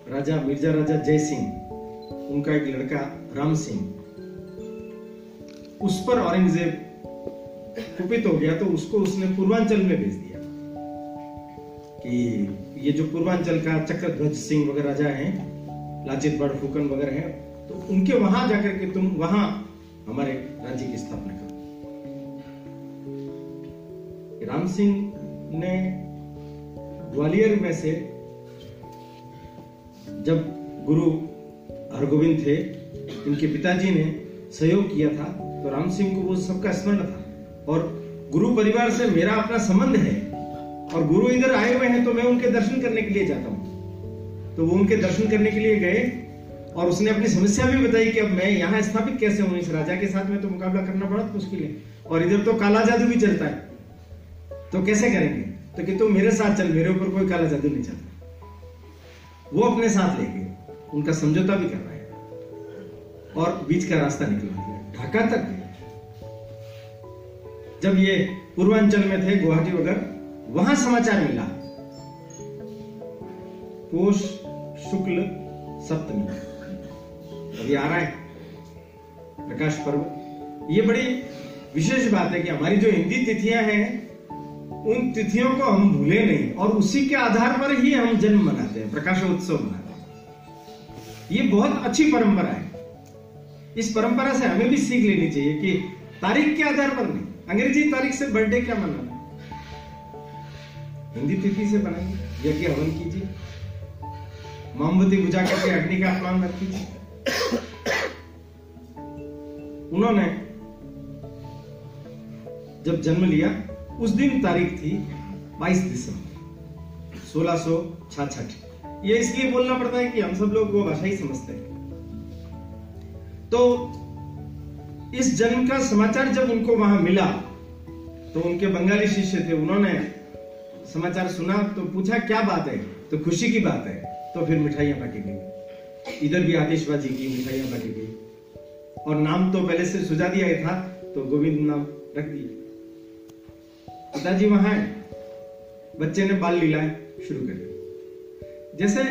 राजा, मिर्ज़ा राजा जय सिंह उनका एक लड़का राम सिंह। उस पर औरंगज़ेब कुपित हो गया तो उसको उसने पूर्वांचल में भेज दिया। कि ये जो पूर्वांचल का चक्रध्वज सिंह वगैरह राजा हैं, लाचित, बड़, फूकन वगैरह हैं तो उनके वहाँ जाकर के तुम वहाँ हमारे राज्य की स्थापना करो। राम सिंह ने ग्वालियर में से जब गुरु हरगोविंद थे, इनके पिताजी ने सहयोग किया था तो राम सिंह को वो सबका स्मरण था। और गुरु परिवार से मेरा अपना संबंध है। और गुरु इधर आए हुए हैं तो मैं उनके दर्शन करने के लिए जाता हूँ। तो वो उनके दर्शन करने के लिए गए। और उसने अपनी समस्या भी बताई कि अब मैं यहाँ स्थापित कैसे हूँ? इस राजा के साथ में तो मुकाबला करना बहुत मुश्किल है। और इधर तो काला जादू भी चलता है। तो कैसे करेंगे? तो कि तुम मेरे साथ चल, मेरे ऊपर कोई काला जादू नहीं चलता। वो अपने साथ ले गए। उनका समझौता भी कर रहा है। और बीच का रास्ता निकला। ढाका तक गए जब ये पूर्वांचल में थे गुवाहाटी वगैरह, वहाँ समाचार मिला। पोष शुक्ल सप्तमी। अभी आ रहा है, प्रकाश पर्व। ये बड़ी विशेष बात है कि हमारी जो हिंदी तिथियाँ हैं, उन तिथियों को हम भूले नहीं, और उसी के आधार पर ही हम जन्म मनाते हैं, प्रकाशोत्सव मनाते हैं। ये बहुत अच्छी परंपरा है। इस परंपरा से हमें भी सीख लेनी चाहिए कि तारीख के आधार पर नहीं, अंग्रेज़ी तारीख से बर्थडे क्या मनाना हिंदी तिथि से बनाइए, यज्ञ हवन कीजिए, मोमबत्ती बुझा करके अग्नि का अपमान मत कीजिए उन्होंने जब जन्म लिया, उस दिन तारीख थी 22 दिसंबर, सोलह ये इसलिए बोलना पड़ता है कि हम सब लोग वो भाषा ही समझते हैं। तो इस जन्म का समाचार जब उनको वहाँ मिला तो उनके बंगाली शिष्य थे, उन्होंने समाचार सुना तो पूछा, क्या बात है? तो खुशी की बात है। तो फिर मिठाइयाँ बांटी गई। इधर भी आतिशबाजी की, मिठाइयाँ बांटी गई। और नाम तो पहले से सुझा दिया था तो गोविंद नाम रख दिया। पिताजी वहाँ है। बच्चे ने बाल लीलाएँ शुरू कर दी। जैसे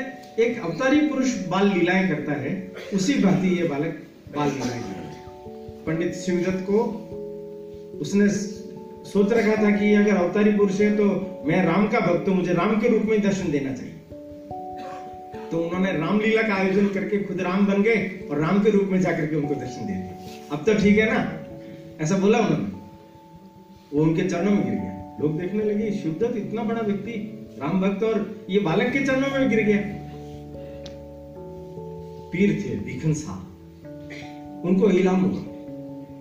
एक अवतारी पुरुष बाल लीलाएँ करता है, उसी भांति ये बालक कर रहा पंडित शिवदत्त को उसने सोच रखा था कि अगर अवतारी पुरुष है तो मैं राम का भक्त हूँ, मुझे राम के रूप में दर्शन देना चाहिए। तो उन्होंने रामलीला का आयोजन करके खुद राम बन गए और राम के रूप में जाकर के उनको दर्शन दे दिए। अब तो ठीक है ना? ऐसा बोला उन्होंने। वो उनके चरणों में गिर गया। लोग देखने लगे, शिवदत्त इतना बड़ा व्यक्ति, राम भक्त और ये बालक के चरणों में गिर गया। पीर थे, भिखन साहब। उनको इलाम हुआ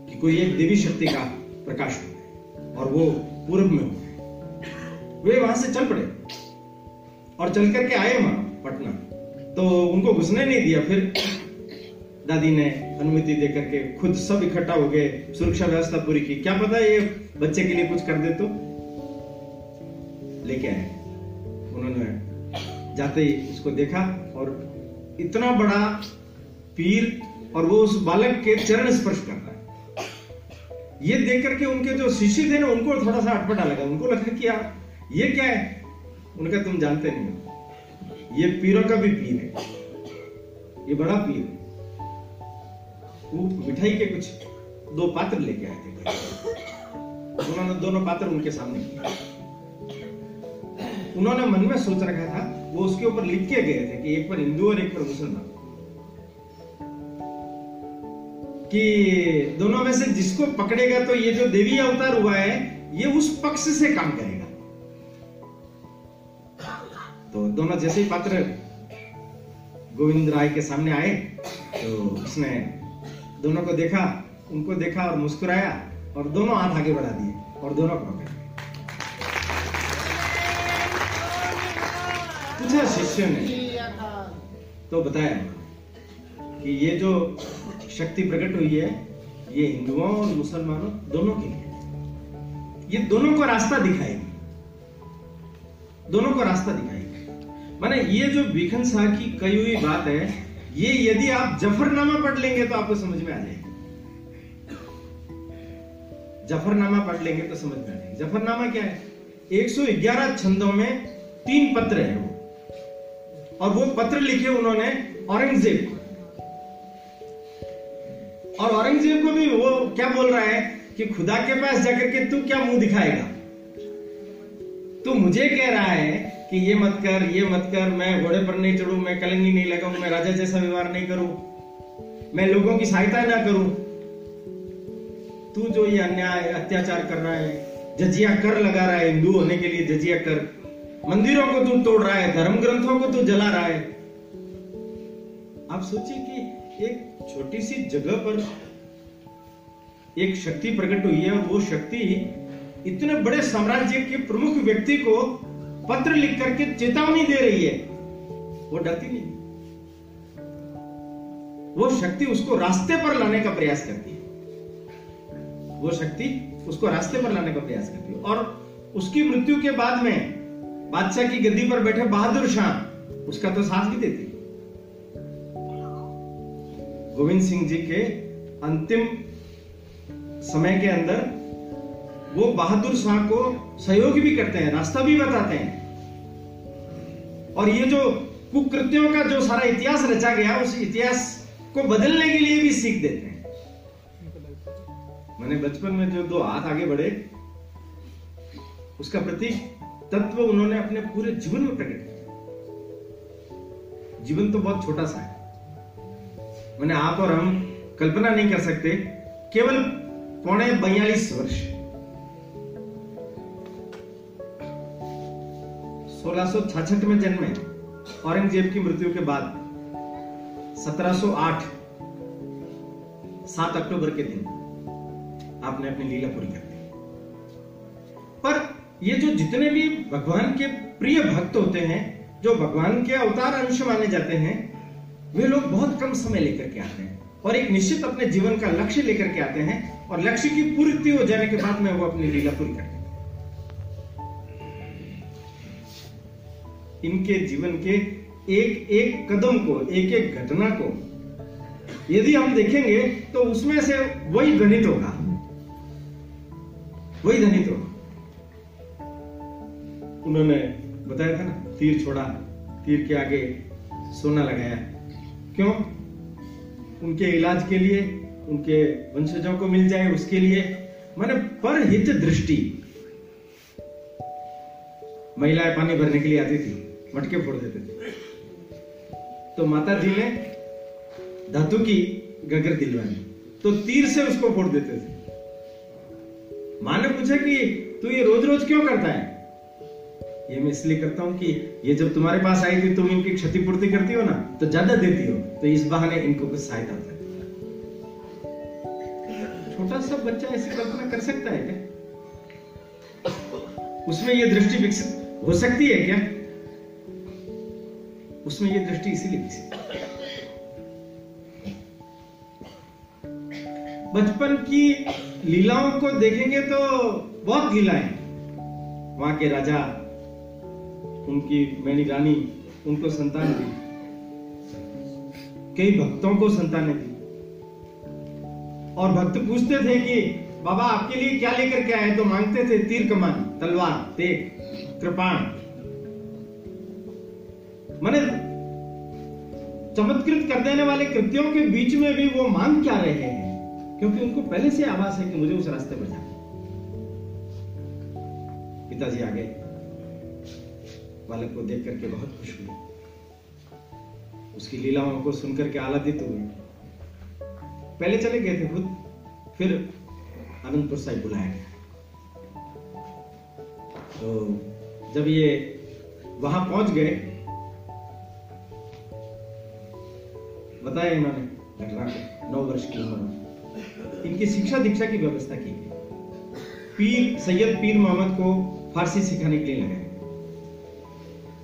कि कोई एक देवी शक्ति का प्रकाश हो और वो पूर्व में हो वे वहाँ से चल पड़े और चल करके आए वहाँ, पटना। तो उनको घुसने नहीं दिया, फिर दादी ने अनुमति देकर के खुद सब इकट्ठा हो गए, सुरक्षा व्यवस्था पूरी की। क्या पता ये बच्चे के लिए कुछ कर दे तो? लेके आए। उन्होंने जाते ही उसको देखा और इतना बड़ा पीर और वो उस बालक के चरण स्पर्श कर रहा है। ये देख करके उनके जो शिष्य थे ना, उनको थोड़ा सा अटपटा लगा। उनको लगा कि यार, ये क्या है? उनका तुम जानते नहीं हो। ये पीरों का भी पीर है। ये बड़ा पीर है। वो मिठाई के कुछ दो पात्र लेके आए थे। उन्होंने दोनों पात्र उनके सामने किए। उन्होंने मन में सोच रखा था, वो उसके ऊपर लिख के गए थे कि एक पर हिंदू और एक पर मुसलमान। कि दोनों में से जिसको पकड़ेगा तो ये जो देवी अवतार हुआ है ये उस पक्ष से काम करेगा। तो दोनों जैसे ही पात्र गोविंद राय के सामने आए तो उसने दोनों को देखा उनको देखा और मुस्कुराया और दोनों हाथ आगे बढ़ा दिए और दोनों को पकड़ पूछा शिष्य ने? तो बताया कि ये जो शक्ति प्रकट हुई है, ये हिंदुओं और मुसलमानों दोनों के लिए। ये दोनों को रास्ता दिखाएगी। दोनों को रास्ता दिखाएगी। माने ये जो भिखन शाह की कही हुई बात है, ये यदि आप जफरनामा पढ़ लेंगे तो आपको समझ में आ जाएगा। जफरनामा पढ़ लेंगे तो समझ में आ जाएगा। जफरनामा क्या है? 111 छंदों में तीन पत्र है वो। और वो पत्र लिखे उन्होंने औरंगज़ेब और औरंगज़ेब को भी वो क्या बोल रहा है कि खुदा के पास जाकर के तू क्या मुँह दिखाएगा? तू मुझे कह रहा है कि ये मत कर, ये मत कर, मैं घोड़े पर नहीं चढ़ू, मैं कलंगी नहीं लगाऊ, मैं राजा जैसा व्यवहार नहीं करूँ, मैं लोगों की सहायता ना करूँ। तू जो ये अन्याय, अत्याचार कर रहा है, जजिया कर लगा रहा है हिंदू होने के लिए, जजिया कर। मंदिरों को तू तोड़ रहा है, धर्म ग्रंथों को तू जला रहा है। आप सोचिए कि एक छोटी सी जगह पर एक शक्ति प्रकट हुई है वो शक्ति इतने बड़े साम्राज्य के प्रमुख व्यक्ति को पत्र लिख करके चेतावनी दे रही है। वो डरती नहीं। वो शक्ति उसको रास्ते पर लाने का प्रयास करती है। वो शक्ति उसको रास्ते पर लाने का प्रयास करती है। और उसकी मृत्यु के बाद में बादशाह की गद्दी पर बैठे बहादुर शाह उसका तो साथ भी देते। गोविंद सिंह जी के अंतिम समय के अंदर वो बहादुर शाह को सहयोग भी करते हैं, रास्ता भी बताते हैं। और ये जो कुकृत्यों का जो सारा इतिहास रचा गया, उस इतिहास को बदलने के लिए भी सीख देते हैं। मैंने बचपन में जो दो हाथ आगे बढ़े, उसका प्रतीक तत्व उन्होंने अपने पूरे जीवन में प्रकट किया। जीवन तो बहुत छोटा सा है। मैंने आप और हम कल्पना नहीं कर सकते। केवल पौने बयालीस वर्ष। 1666 में जन्मे औरंगज़ेब की मृत्यु के बाद 1708 7 अक्टूबर के दिन, आपने अपनी लीला पूरी कर दी। पर ये जो जितने भी भगवान के प्रिय भक्त होते हैं, जो भगवान के अवतार अंश माने जाते हैं वे लोग बहुत कम समय लेकर के आते हैं और एक निश्चित अपने जीवन का लक्ष्य लेकर के आते हैं और लक्ष्य की पूर्ति हो जाने के बाद में वो अपनी लीला पूरी करते हैं। इनके जीवन के एक एक कदम को एक एक घटना को यदि हम देखेंगे तो उसमें से वही गणित होगा। वही गणित होगा। उन्होंने बताया था ना, तीर छोड़ा तीर के आगे सोना लगाया क्यों? उनके इलाज के लिए, उनके वंशजों को मिल जाए उसके लिए। मैंने पर हित दृष्टि। महिलाएँ पानी भरने के लिए आती थी, मटके फोड़ देते थे। तो माता जी ने धातु की गगर दिलवाई तो तीर से उसको फोड़ देते थे। माँ ने पूछा कि तू ये रोज रोज क्यों करता है? ये मैं इसलिए करता हूँ कि ये जब तुम्हारे पास आई थी, तुम इनकी क्षतिपूर्ति करती हो ना तो ज़्यादा देती हो तो इस बहाने इनको कुछ सहायता छोटा सा बच्चा ऐसी कल्पना कर सकता है क्या? उसमें ये दृष्टि विकसित हो सकती है क्या? उसमें ये दृष्टि इसीलिए विकसित बचपन की लीलाओं को देखेंगे तो बहुत लीलाएँ वहाँ के राजा उनकी मैनी रानी, उनको संतान दी। कई भक्तों को संतानें दी। और भक्त पूछते थे कि, बाबा, आपके लिए क्या लेकर के आए? तो मांगते थे, तीर कमान, तलवार, तेग, कृपाण। मैंने चमत्कृत कर देने वाले कृत्यों के बीच में भी वो मांग क्या रहे हैं? क्योंकि उनको पहले से आवाज़ है कि मुझे उस रास्ते पर जाना पिताजी आ गए बालक को देख करके बहुत खुश हुए। उसकी लीलाओं को सुनकर के आलादित हुए। पहले चले गए थे खुद, फिर आनंदपुर साहिब बुलाया गया। तो जब ये वहाँ पहुँच गए, बताया इन्होंने घटना को, नौ वर्ष की उम्र में। इनकी शिक्षा दीक्षा की व्यवस्था की गई। पीर, सैयद पीर मोहम्मद को फारसी सिखाने के लिए लगाए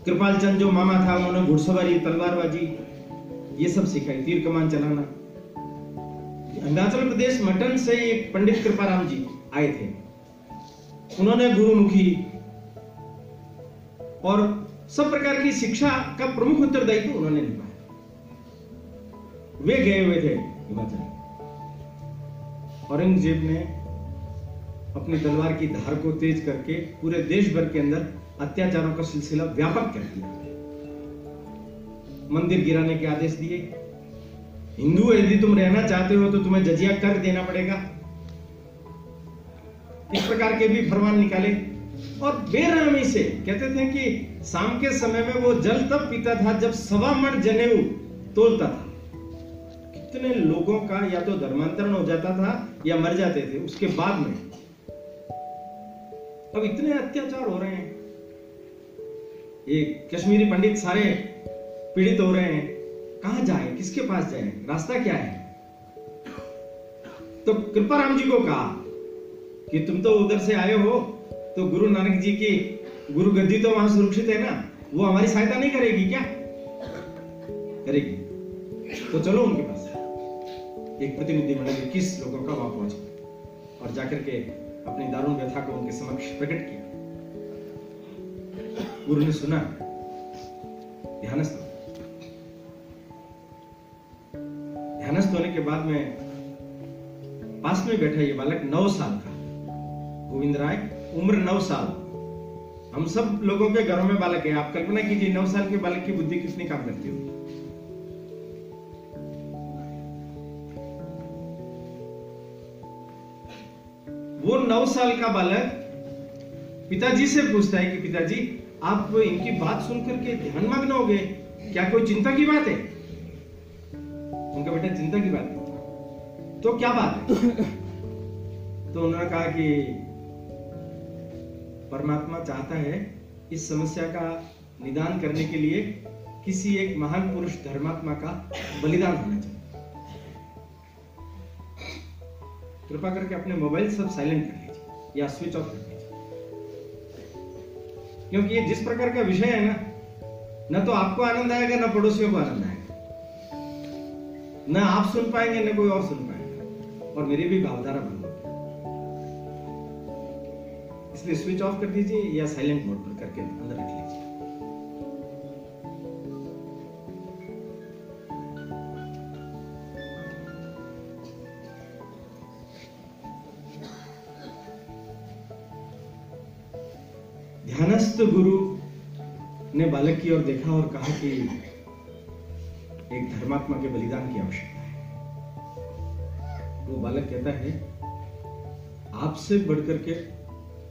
कृपाल चंद जो मामा था, उन्होंने घुड़सवारी, तलवारबाजी, ये सब सिखाई, तीर कमान चलाना। अरुणाचल प्रदेश मटन से एक पंडित कृपाराम जी आए थे। उन्होंने गुरुमुखी और सब प्रकार की शिक्षा का प्रमुख उत्तरदायित्व उन्होंने निभाया। वे गए हुए थे हिमाचल। औरंगज़ेब ने अपनी तलवार की धार को तेज करके पूरे देश भर के अंदर अत्याचारों का सिलसिला व्यापक कर दिया। मंदिर गिराने के आदेश दिए। हिंदू, यदि तुम रहना चाहते हो तो तुम्हें जजिया कर देना पड़ेगा। इस प्रकार के भी फरमान निकाले। और बेरहमी से कहते थे कि शाम के समय में वो जल तब पीता था जब सवा मठ जनेऊ तोलता था। कितने लोगों का या तो धर्मांतरण हो जाता था या मर जाते थे, उसके बाद में। अब इतने अत्याचार हो रहे हैं। ये कश्मीरी पंडित सारे पीड़ित हो रहे हैं। कहाँ जाए? किसके पास जाए? रास्ता क्या है? तो कृपाराम जी को कहा कि तुम तो उधर से आए हो तो गुरु नानक जी की गुरु गद्दी तो वहाँ सुरक्षित है ना? वो हमारी सहायता नहीं करेगी क्या? करेगी। तो चलो उनके पास। एक प्रतिनिधि मंडल इक्कीस लोगों का वहाँ पहुँचे और जाकर के अपनी दारुण व्यथा को उनके समक्ष प्रकट किया। गुरु ने सुना। ध्यानस्थ ध्यानस्थ होने के बाद में पास में बैठा ये बालक नौ साल का। गोविंद राय, उम्र नौ साल। हम सब लोगों के घरों में बालक है। आप कल्पना कीजिए, नौ साल के बालक की बुद्धि कितनी काम करती होगी? वो नौ साल का बालक पिताजी से पूछता है कि पिताजी आप इनकी बात सुनकर के ध्यान मग्न हो गए क्या कोई चिंता की बात है? उनका बेटा, चिंता की बात है। तो क्या बात है? तो उन्होंने कहा कि परमात्मा चाहता है इस समस्या का निदान करने के लिए किसी एक महान पुरुष धर्मात्मा का बलिदान होना चाहिए। कृपा करके अपने मोबाइल सब साइलेंट कर लीजिए या स्विच ऑफ़ कर क्योंकि ये जिस प्रकार का विषय है ना, न तो आपको आनंद आएगा, ना पड़ोसियों को आनंद आएगा। ना आप सुन पाएँगे, न कोई और सुन पाएगा। और मेरी भी भावधारा बंद होगी इसलिए स्विच ऑफ़ कर दीजिए या साइलेंट मोड पर करके अंदर रख लीजिए। ध्यानस्थ गुरु ने बालक की ओर देखा और कहा कि एक धर्मात्मा के बलिदान की आवश्यकता है। वो बालक कहता है, आपसे बढ़कर के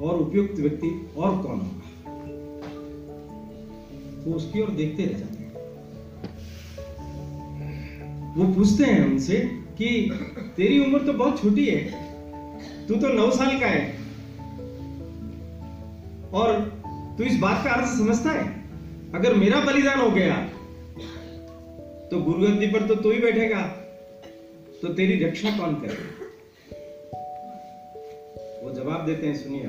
और उपयुक्त व्यक्ति और कौन होगा? वो उसकी ओर देखते रह जाते हैं। वो पूछते हैं उनसे कि, तेरी उम्र तो बहुत छोटी है, तू तो नौ साल का है। और तू इस बात का अर्थ समझता है? अगर मेरा बलिदान हो गया तो गुरु गद्दी पर तो तू ही बैठेगा। तो तेरी रक्षा कौन करेगा? वो जवाब देते हैं, सुनिए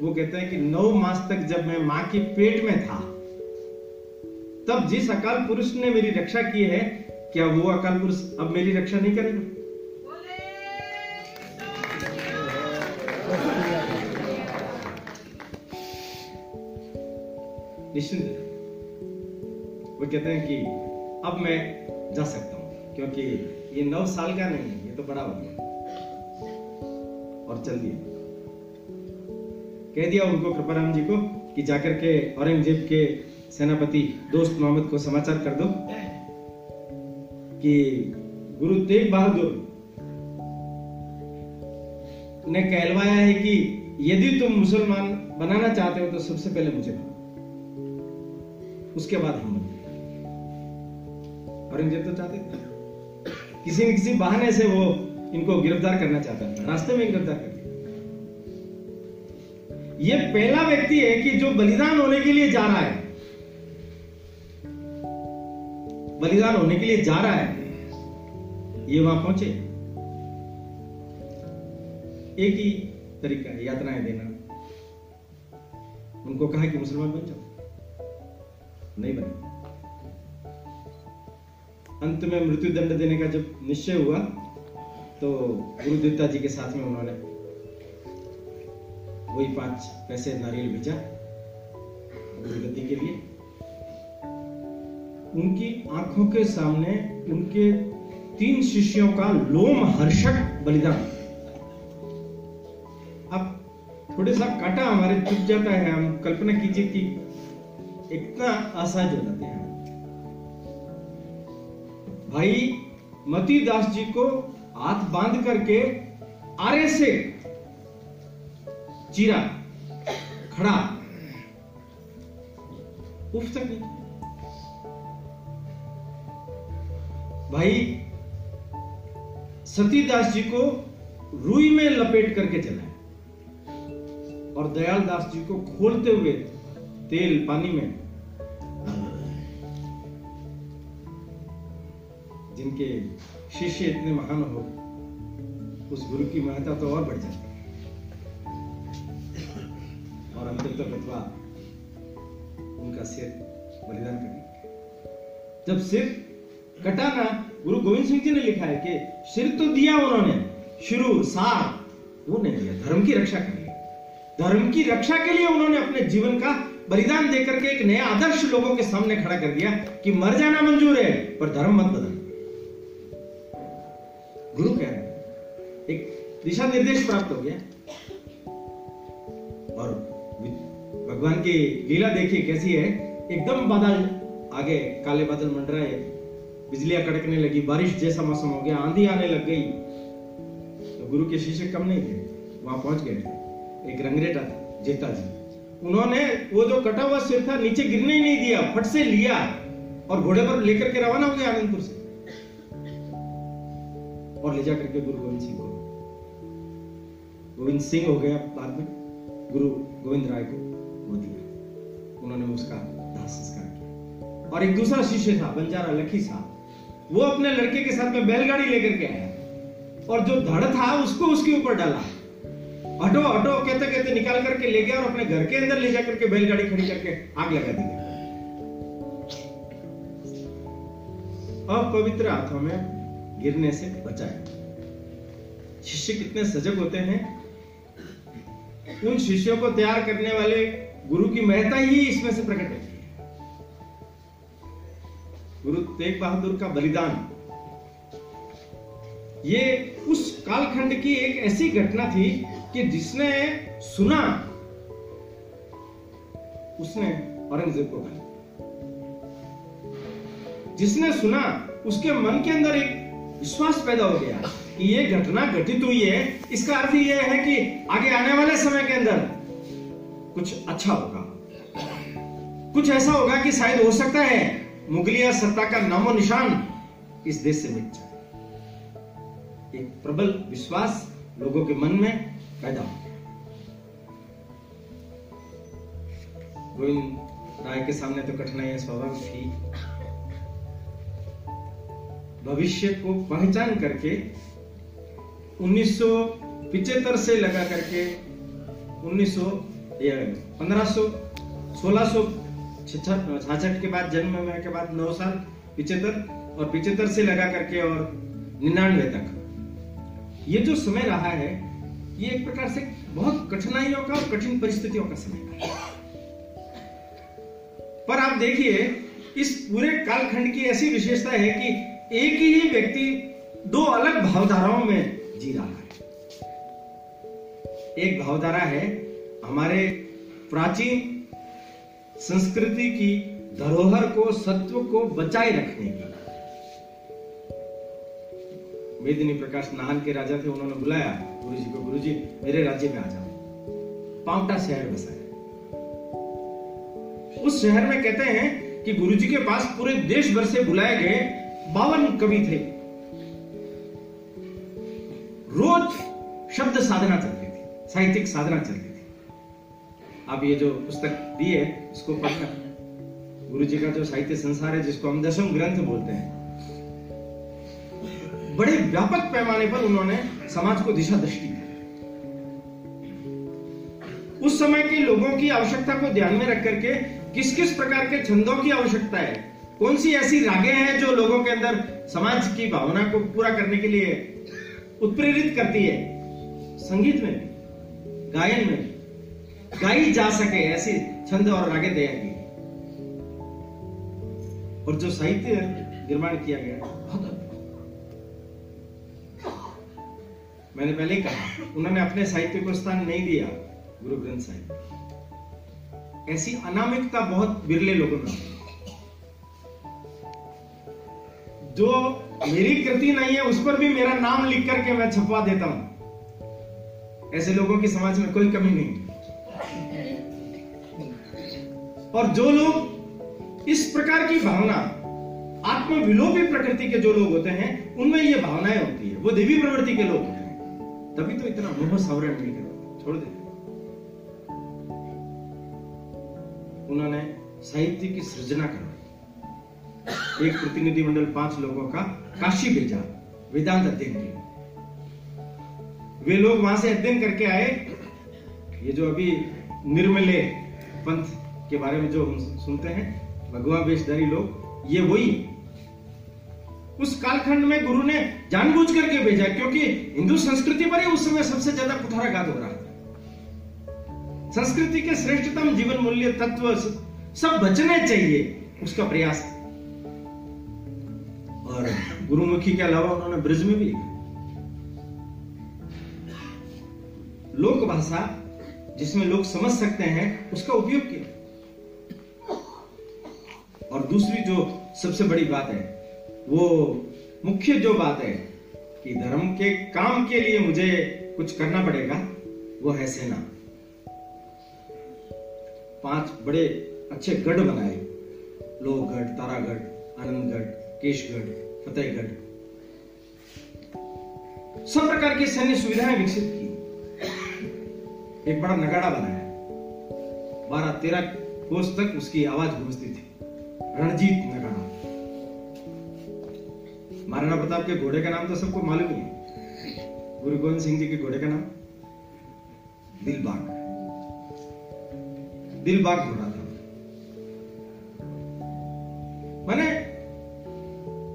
वो कहते हैं कि नौ मास तक जब मैं माँ के पेट में था, तब जिस अकाल पुरुष ने मेरी रक्षा की है, क्या वो अकाल पुरुष अब मेरी रक्षा नहीं करेगा? निश्चिंत वो कहते हैं कि अब मैं जा सकता हूँ, क्योंकि ये नौ साल का नहीं है, ये तो बड़ा हो गया। और चल दिया। कह दिया उनको कृपाराम जी को कि जाकर के औरंगज़ेब के सेनापति दोस्त मोहम्मद को समाचार कर दो कि गुरु तेग बहादुर ने कहलवाया है कि यदि तुम मुसलमान बनाना चाहते हो तो सबसे पहले मुझे बनाओ उसके बाद हम बनते औरंगज़ेब तो चाहते थे। किसी न किसी बहाने से वो इनको गिरफ़्तार करना चाहता था। रास्ते में गिरफ़्तार कर दिया। ये पहला व्यक्ति है कि जो बलिदान होने के लिए जा रहा है। बलिदान होने के लिए जा रहा है। ये वहाँ पहुँचे। एक ही तरीका है, यातनाएँ देना। उनको कहा कि मुसलमान बन जाओ। नहीं बने। अंत में मृत्यु दंड देने का जब निश्चय हुआ तो गुरुदत्ता जी के साथ में उन्होंने वही पाँच पैसे नारियल भेजा गुरुगद्दी के लिए। उनकी आँखों के सामने उनके तीन शिष्यों का लोम हर्षक बलिदान। अब थोड़े सा काटा हमारे चुप जाता है, हम कल्पना कीजिए कि इतना असहज हो जाते हैं। भाई, मती दास जी को हाथ बाँध करके आरे से चीरा खड़ा। उफ, तक भाई सतीदास जी को रुई में लपेट करके चलाए। और दयाल दास जी को खोलते हुए तेल पानी में। जिनके शिष्य इतने महान हो, उस गुरु की महत्ता तो और बढ़ जाती है। और अंतिम अथवा उनका सिर बलिदान करने जब सिर कटा ना गुरु गोविंद सिंह जी ने लिखा है कि सिर तो दिया उन्होंने, शुरू, सार, वो नहीं दिया, धर्म की रक्षा कर लिया धर्म की रक्षा के लिए उन्होंने अपने जीवन का बलिदान देकर के एक नया आदर्श लोगों के सामने खड़ा कर दिया कि मर जाना मंजूर है, पर धर्म मत बदल। गुरु कह रहे एक दिशा निर्देश प्राप्त हो गया। और भगवान की लीला देखिए, कैसी है। एकदम बादल, आगे काले बादल मंडराए बिजलियाँ कड़कने लगी, बारिश जैसा मौसम हो गया, आंधी आने लग गई। तो गुरु के शिष्य कम नहीं थे, वहाँ पहुँच गए एक रंगरेटा था जेता जी उन्होंने वो जो कटा हुआ सिर था नीचे गिरने ही नहीं दिया, फट से लिया और घोड़े पर लेकर के रवाना हो गया आनंदपुर से। और ले जाकर के गुरु गोविंद सिंह को। गोविंद सिंह हो गया बाद में, गुरु गोविंद राय को वो दिया उन्होंने उसका दाह संस्कार किया। और एक दूसरा शिष्य था, बंजारा लखी साहब वो अपने लड़के के साथ में बैलगाड़ी लेकर के आया। और जो धड़ था, उसको उसके ऊपर डाला। हटो हटो, कहते कहते निकाल करके ले गया और अपने घर के अंदर ले जाकर के बैलगाड़ी खड़ी करके आग लगा दी। अपवित्र हाथों में गिरने से बचाए। शिष्य कितने सजग होते हैं। उन शिष्यों को तैयार करने वाले गुरु की महता ही इसमें से प्रकट है। गुरु तेग बहादुर का बलिदान। ये उस कालखंड की एक ऐसी घटना थी कि जिसने सुना, उसने औरंगज़ेब को कहा जिसने सुना, उसके मन के अंदर एक विश्वास पैदा हो गया कि ये घटना घटित हुई है। इसका अर्थ यह है कि आगे आने वाले समय के अंदर कुछ अच्छा होगा। कुछ ऐसा होगा कि शायद हो सकता है मुगलिया सत्ता का नामो निशान इस देश से मिट जाए। एक प्रबल विश्वास लोगों के मन में गोविंद राय के सामने तो कठिनाइयाँ स्वाभाविक थी भविष्य को पहचान करके 1975 से लगा करके 1900 पंद्रह सौ, सोलह सौ छाछठ के बाद जन्म के बाद नौ साल पिछहत्तर और पिछहत्तर से लगा करके और निन्यानवे तक। ये जो समय रहा है ये एक प्रकार से बहुत कठिनाइयों का और कठिन परिस्थितियों का समय पर आप देखिए, इस पूरे कालखंड की ऐसी विशेषता है कि एक ही व्यक्ति दो अलग भावधाराओं में जी रहा है। एक भावधारा है हमारे प्राचीन संस्कृति की धरोहर को, सत्व को बचाए रखने की। मेदिनी प्रकाश नाहन के राजा थे, उन्होंने बुलाया गुरु जी को गुरु जी मेरे राज्य में आ जाओ। पावटा शहर बसाया उस शहर में कहते हैं कि गुरु जी के पास पूरे देश भर से बुलाए गए बावन कवि थे। रोज शब्द साधना चलती थी, साहित्यिक साधना चलती थी। अब ये जो पुस्तक दी है इसको पढ़ना गुरु जी का जो साहित्य संसार है, जिसको हम दशम ग्रंथ बोलते हैं बड़े व्यापक पैमाने पर उन्होंने समाज को दिशा दृष्टि दी। उस समय के लोगों की आवश्यकता को ध्यान में रख करके किस किस प्रकार के छंदों की आवश्यकता है? कौन सी ऐसी रागे हैं जो लोगों के अंदर समाज की भावना को पूरा करने के लिए उत्प्रेरित करती है? संगीत में, गायन में, गाई जा सके ऐसी छंद और रागे तैयार की और जो साहित्य निर्माण किया गया मैंने पहले ही कहा, उन्होंने अपने साहित्य को स्थान नहीं दिया, गुरु ग्रंथ साहिब। ऐसी अनामिकता बहुत बिरले लोगों में जो मेरी कृति नहीं है, उस पर भी मेरा नाम लिख करके मैं छपवा देता हूँ। ऐसे लोगों की समाज में कोई कमी नहीं। और जो लोग इस प्रकार की भावना, आत्मविलोपी प्रकृति के जो लोग होते हैं, उनमें ये भावनाएँ होती है। वो देवी प्रवृत्ति के लोग हैं। तभी तो इतना मोह सवरण नहीं कर छोड़ दे। उन्होंने साहित्य की सृजना करवाई। एक प्रतिनिधि मंडल पाँच लोगों का काशी भेजा, वेदांत अध्ययन के वे लोग वहाँ से अध्ययन करके आए ये जो अभी निर्मले पंथ के बारे में जो हम सुनते हैं, भगवान वेशधारी लोग, ये वही उस कालखंड में गुरु ने जानबूझ करके भेजा, क्योंकि हिंदू संस्कृति पर ही उस समय सबसे ज़्यादा कुठाराघात हो रहा था। संस्कृति के श्रेष्ठतम जीवन मूल्य, तत्व, सब बचने चाहिए, उसका प्रयास। और गुरुमुखी के अलावा उन्होंने ब्रज में भी लिखा। लोक भाषा, जिसमें लोग समझ सकते हैं, उसका उपयोग किया। और दूसरी जो सबसे बड़ी बात है वो मुख्य जो बात है कि धर्म के काम के लिए मुझे कुछ करना पड़ेगा, वो है सेना। पाँच बड़े अच्छे गढ़ बनाए। लोहगढ़, तारागढ़, आनंदगढ़, केशगढ़, फतेहगढ़। सब प्रकार की सैन्य सुविधाएँ विकसित की। एक बड़ा नगाड़ा बनाया। बारह तेरह कोस तक उसकी आवाज़ गूंजती थी। रणजीत नगाड़ा। महाराणा प्रताप के घोड़े का नाम तो सबको मालूम ही है। गुरु गोविंद सिंह जी के घोड़े का नाम? दिलबाग। दिलबाग घोड़ा था। मैंने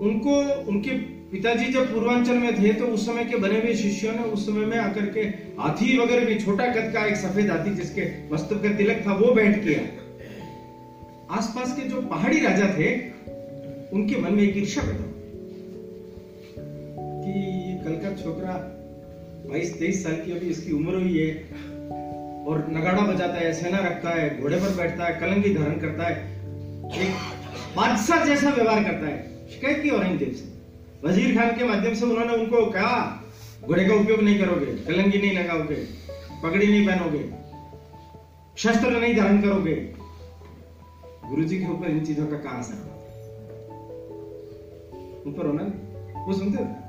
उनको, उनके पिताजी जब पूर्वांचल में थे तो उस समय के बने हुए शिष्यों ने उस समय में आकर के हाथी वगैरह भी, छोटा कद का एक सफ़ेद हाथी जिसके मस्तक का तिलक था, वो बैठ किया। आसपास के जो पहाड़ी राजा थे, उनके मन में एक ईर्षा पैदा कि ये कल का छोकरा बाईस, तेईस साल की अभी इसकी उम्र हुई है और नगाड़ा बजाता है, सेना रखता है, घोड़े पर बैठता है कलंगी धारण करता है, एक बादशाह जैसा व्यवहार करता है। शिकायत की औरंगज़ेब से। वज़ीर खान के माध्यम से उन्होंने उनको कहा, घोड़े का उपयोग नहीं करोगे कलंगी नहीं लगाओगे, पगड़ी नहीं पहनोगे, शस्त्र नहीं धारण करोगे। गुरु जी के ऊपर इन चीज़ों का कहा असर ऊपर होना वो सुनते थे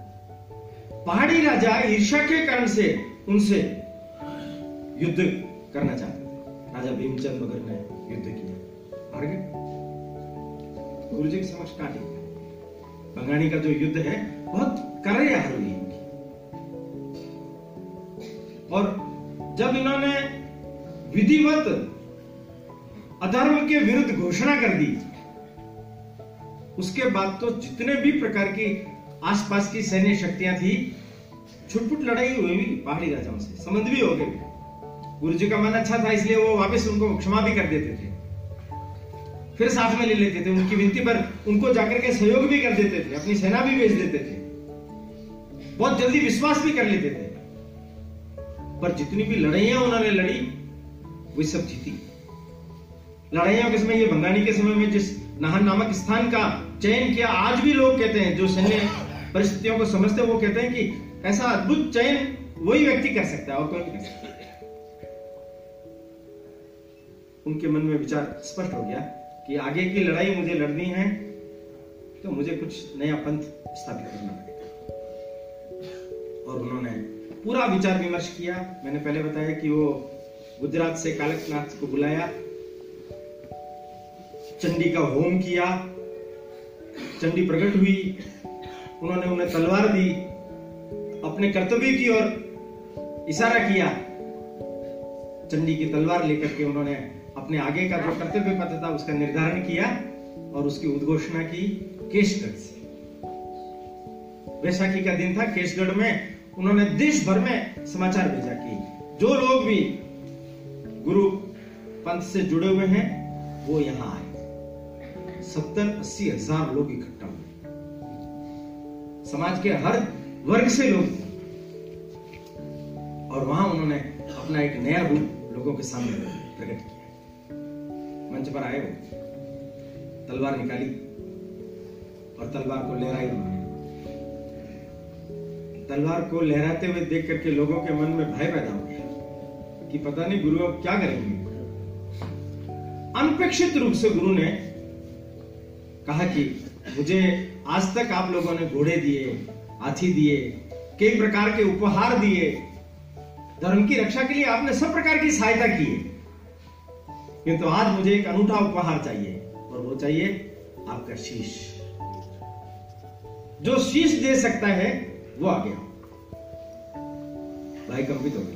पहाड़ी राजा ईर्षा के कारण से उनसे युद्ध करना चाहते थे। राजा भीमचंद मगर ने युद्ध किया। हार गए गुरु जी के समक्ष काटे। बंगाणी का जो युद्ध है, बहुत करे हार हुई और जब इन्होंने विधिवत अधर्म के विरुद्ध घोषणा कर दी, उसके बाद तो जितने भी प्रकार की आसपास की सैन्य शक्तियाँ थी छुटपुट लड़ाई हुई भी पहाड़ी राजाओं से। संबंध भी हो गए। गुरु जी का मन अच्छा था, इसलिए वो वापस उनको क्षमा भी कर देते थे। फिर साथ में ले लेते थे, उनकी विनती पर उनको जाकर के सहयोग भी कर देते थे, अपनी सेना भी भेज देते थे। बहुत जल्दी विश्वास भी कर लेते थे। पर जितनी भी लड़ाइयाँ उन्होंने लड़ी, वो सब जीती। लड़ाइयों के समय ये बंगाली के समय में जिस नाहन नामक स्थान का चयन किया, आज भी लोग कहते हैं, जो सैन्य परिस्थितियों को समझते हैं, वो कहते हैं कि ऐसा अद्भुत चयन वही व्यक्ति कर सकता है, और कोई नहीं कर सकता उनके मन में विचार स्पष्ट हो गया कि आगे की लड़ाई मुझे लड़नी है तो मुझे कुछ नया पंथ स्थापित करना पड़ेगा और उन्होंने पूरा विचार विमर्श किया। मैंने पहले बताया कि वो गुजरात से कालकनाथ को बुलाया, चंडी का होम किया, चंडी प्रकट हुई, उन्होंने उन्हें तलवार दी अपने कर्तव्य की ओर इशारा किया। चंडी की तलवार लेकर के उन्होंने अपने आगे का जो कर्तव्य पथ था, उसका निर्धारण किया और उसकी उद्घोषणा की केशगढ़ से। वैशाखी का दिन था, केशगढ़ में उन्होंने देश भर में समाचार भेजा कि जो लोग भी गुरु पंथ से जुड़े हुए हैं, वो यहाँ आए। सत्तर अस्सी हज़ार लोग इकट्ठा हुए। समाज के हर वर्ग से लोग और वहाँ उन्होंने अपना एक नया रूप लोगों के सामने प्रकट किया। मंच पर आए वो। तलवार निकाली और तलवार को लहराई उन्होंने। तलवार को लहराते हुए देख करके लोगों के मन में भय पैदा हो गया कि पता नहीं गुरु अब क्या करेंगे। अनपेक्षित रूप से गुरु ने कहा कि मुझे आज तक आप लोगों ने घोड़े दिए, हाथी दिए, कई प्रकार के उपहार दिए धर्म की रक्षा के लिए आपने सब प्रकार की सहायता की है। किंतु तो आज मुझे एक अनूठा उपहार चाहिए, और वो चाहिए आपका शीश। जो शीश दे सकता है, वो आ गया भाई कंपित हो गए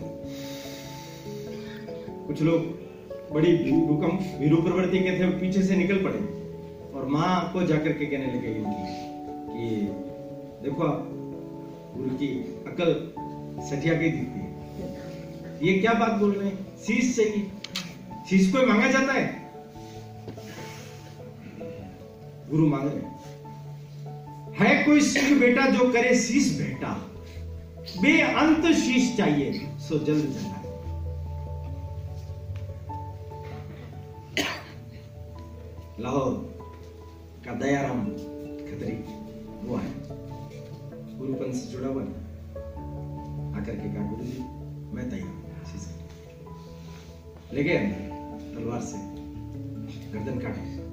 कुछ लोग बड़ी भूकंप भीरू प्रवृत्ति के थे, पीछे से निकल पड़े, और माँ को जाकर के कहने लगे इनकी, कि देखो गुरु की अकल सठिया गई दिखती है ये क्या बात बोल रहे हैं? शीश चाहिए शीश कोई मांगा जाता है? गुरु मांग। रहे है कोई सिंह बेटा जो करे शीश बेटा? बेअंत शीश चाहिए, सो जल्द जल्द लाहौर का दयाराम खतरी, वो है। गुरुपंथ से जुड़ा हुआ आकर के कहा गुरु जी मैं तैयार ले गए अंदर तलवार से गर्दन काटे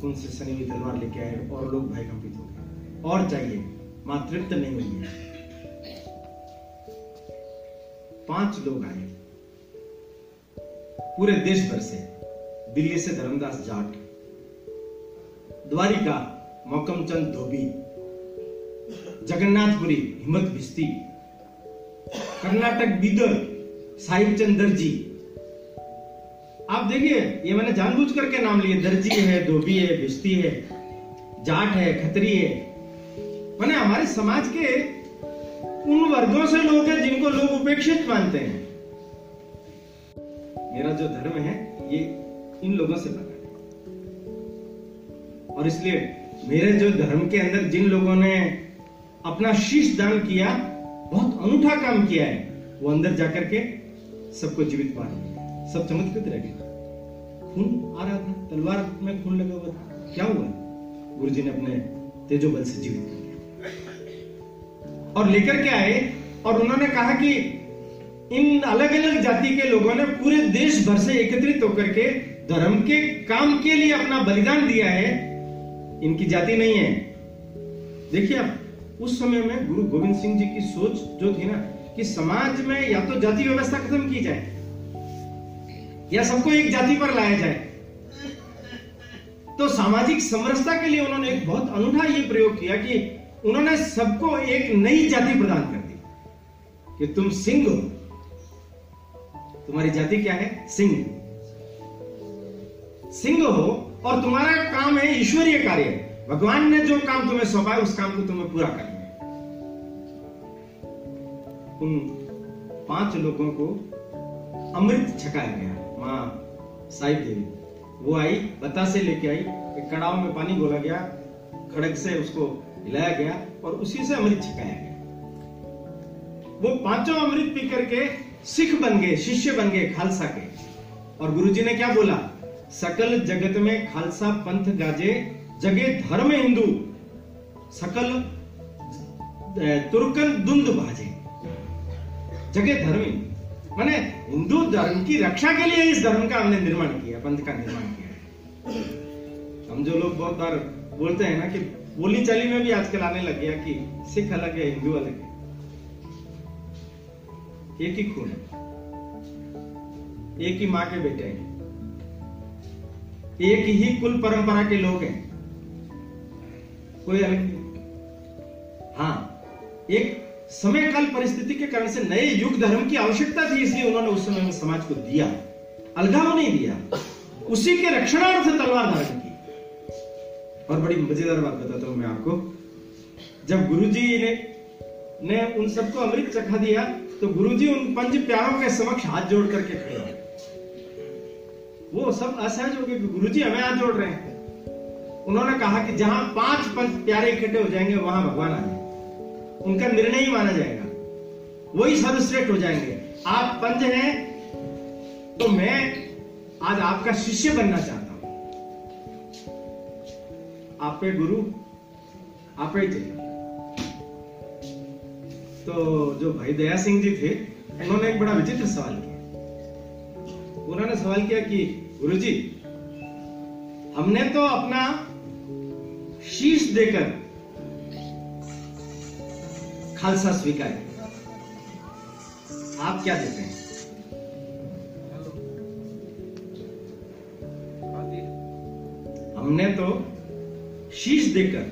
खून से सनी हुई तलवार लेके आए और लोग भय कंपित हो गए। और चाहिए, माँ तृप्त नहीं हुई है। पाँच लोग आए। पूरे देश भर से दिल्ली से धर्मदास जाट। द्वारिका मौकम चंद धोबी, जगन्नाथपुरी, हिम्मत भिस्ती कर्नाटक बीदर साहिब चंद दर्जी आप देखिए, ये मैंने जानबूझ करके नाम लिए। दर्जी है, धोबी है भिस्ती है, जाट है, खतरी है। मैंने हमारे समाज के उन वर्गों से लोग हैं जिनको लोग उपेक्षित मानते हैं। मेरा जो धर्म है, ये इन लोगों से बना है। और इसलिए मेरे जो धर्म के अंदर जिन लोगों ने अपना शीश दान किया, बहुत अनूठा काम किया है, वो अंदर जाकर के सबको जीवित पा सब चमत्कृत रह गए। खून आ रहा था, तलवार में खून लगा हुआ था। क्या हुआ? गुरु जी ने अपने तेजो बल से जीवित कर दिया और लेकर के आए, और उन्होंने कहा कि इन अलग अलग जाति के लोगों ने पूरे देश भर से एकत्रित होकर के धर्म के काम के लिए अपना बलिदान दिया है। इनकी जाति नहीं है। देखिए आप, उस समय में गुरु गोविंद सिंह जी की सोच जो थी ना, कि समाज में या तो जाति व्यवस्था खत्म की जाए या सबको एक जाति पर लाया जाए? तो सामाजिक समरसता के लिए उन्होंने एक बहुत अनूठा ये प्रयोग किया कि उन्होंने सबको एक नई जाति प्रदान कर दी। कि तुम सिंह हो। तुम्हारी जाति क्या है? सिंह। सिंह हो और तुम्हारा काम है ईश्वरीय कार्य। भगवान ने जो काम तुम्हें सौंपा है, उस काम को तुम्हें पूरा करना है। उन पाँच लोगों को अमृत छकाया गया। माँ साहिब देवी वो आई बतासे लेके आई, एक कड़ाव में पानी घोला गया खड़क से उसको हिलाया गया और उसी से अमृत छकाया गया। वो पाँचों अमृत पी करके सिख बन गए, शिष्य बन गए खालसा के। और गुरुजी ने क्या बोला? सकल जगत में खालसा पंथ गाजे, जगे धर्म हिंदू। सकल तुर्कन दुंद बाजे। जगे धर्म माने हिंदू धर्म की रक्षा के लिए इस धर्म का हमने निर्माण किया, पंथ का निर्माण किया हम जो लोग बहुत बार बोलते हैं ना कि बोली चाली में भी आजकल आने लग गया कि सिख अलग है, हिंदू अलग है। एक ही खून है। एक ही माँ के बेटे हैं। एक ही कुल परंपरा के लोग हैं। कोई अलग हाँ एक समय काल परिस्थिति के कारण से नए युग धर्म की आवश्यकता थी, इसलिए उन्होंने उस समय में समाज को दिया। अलगाव नहीं दिया। उसी के रक्षणार्थ तलवार धारण की। और बड़ी मज़ेदार बात बताता हूँ मैं आपको। जब गुरुजी ने ने उन सबको अमृत चखा दिया तो गुरुजी उन पंच प्यारों के समक्ष हाथ जोड़ करके खड़े हो वो सब असहज हो गए गुरु जी हमें हाथ जोड़ रहे हैं। उन्होंने कहा कि जहाँ पाँच पंच प्यारे इकट्ठे हो जाएँगे, वहाँ भगवान आ जाए उनका निर्णय ही माना जाएगा। वही सर्वश्रेष्ठ हो जाएँगे। आप पंच हैं तो मैं आज आपका शिष्य बनना चाहता हूँ। आप गुरु, आप तो जो भाई दया सिंह जी थे, उन्होंने एक बड़ा विचित्र सवाल किया। उन्होंने सवाल किया कि गुरु जी हमने तो अपना शीश देकर खालसा स्वीकार। आप क्या देते हैं? हमने तो शीश देकर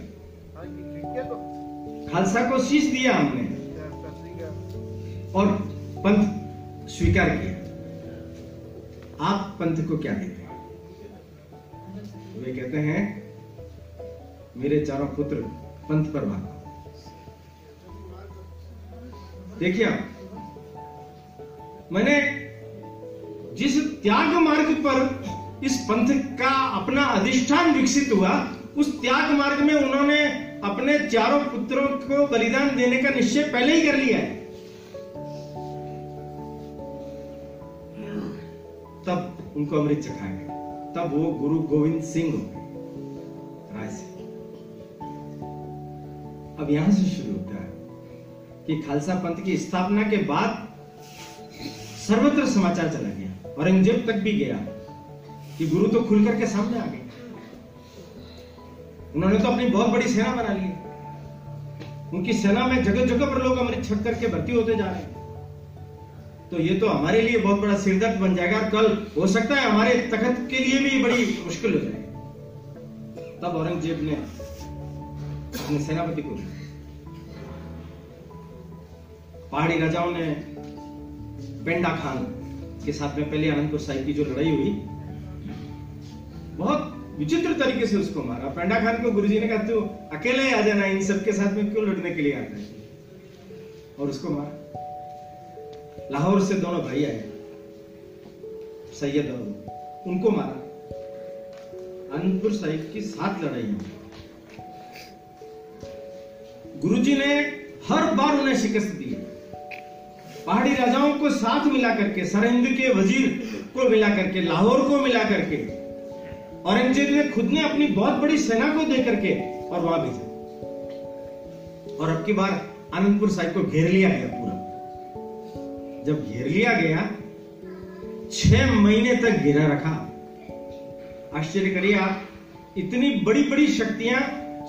खालसा को शीश दिया हमने। और पंथ स्वीकार किया। आप पंथ को क्या देते हैं? वे कहते हैं मेरे चारों पुत्र पंथ पर भाग। देखिए मैंने जिस त्याग मार्ग पर इस पंथ का अपना अधिष्ठान विकसित हुआ, उस त्याग मार्ग में उन्होंने अपने चारों पुत्रों को बलिदान देने का निश्चय पहले ही कर लिया है। तब उनको अमृत चखाया गया। तब वो गुरु गोविंद सिंह हो गए। राय सिंह अब यहाँ से शुरू कि खालसा पंथ की स्थापना के बाद सर्वत्र समाचार चला गया। औरंगज़ेब तक भी गया कि गुरु तो खुल करके सामने आ गए। उन्होंने तो अपनी बहुत बड़ी सेना बना ली। उनकी सेना में जगह जगह पर लोग अमृत छक करके भर्ती होते जा रहे हैं। तो ये तो हमारे लिए बहुत बड़ा सिरदर्द बन जाएगा। कल हो सकता है हमारे तखत के लिए भी बड़ी मुश्किल हो जाएगी तब औरंगज़ेब ने अपने सेनापति को पहाड़ी राजाओं ने पेंडा खान के साथ में पहले आनंदपुर साहिब की जो लड़ाई हुई, बहुत विचित्र तरीके से उसको मारा। पेंडा खान को गुरुजी ने कहा, तू अकेले आ जाना, इन सबके साथ में क्यों लड़ने के लिए आता है? और उसको मारा। लाहौर से दोनों भाई आए। सैयद और उनको मारा। अनंतपुर साहिब की सात लड़ाइयाँ गुरुजी ने हर बार उन्हें शिकस्त पहाड़ी राजाओं को साथ मिला करके, सरहिंद के वज़ीर को मिला करके, लाहौर को मिला करके, औरंगज़ेब ने खुद ने अपनी बहुत बड़ी सेना को दे करके और वहाँ भेजा। और अब की बार आनंदपुर साहिब को घेर लिया गया पूरा। जब घेर लिया गया, छह महीने तक घेरा रखा। आश्चर्य करिए आप, इतनी बड़ी बड़ी शक्तियाँ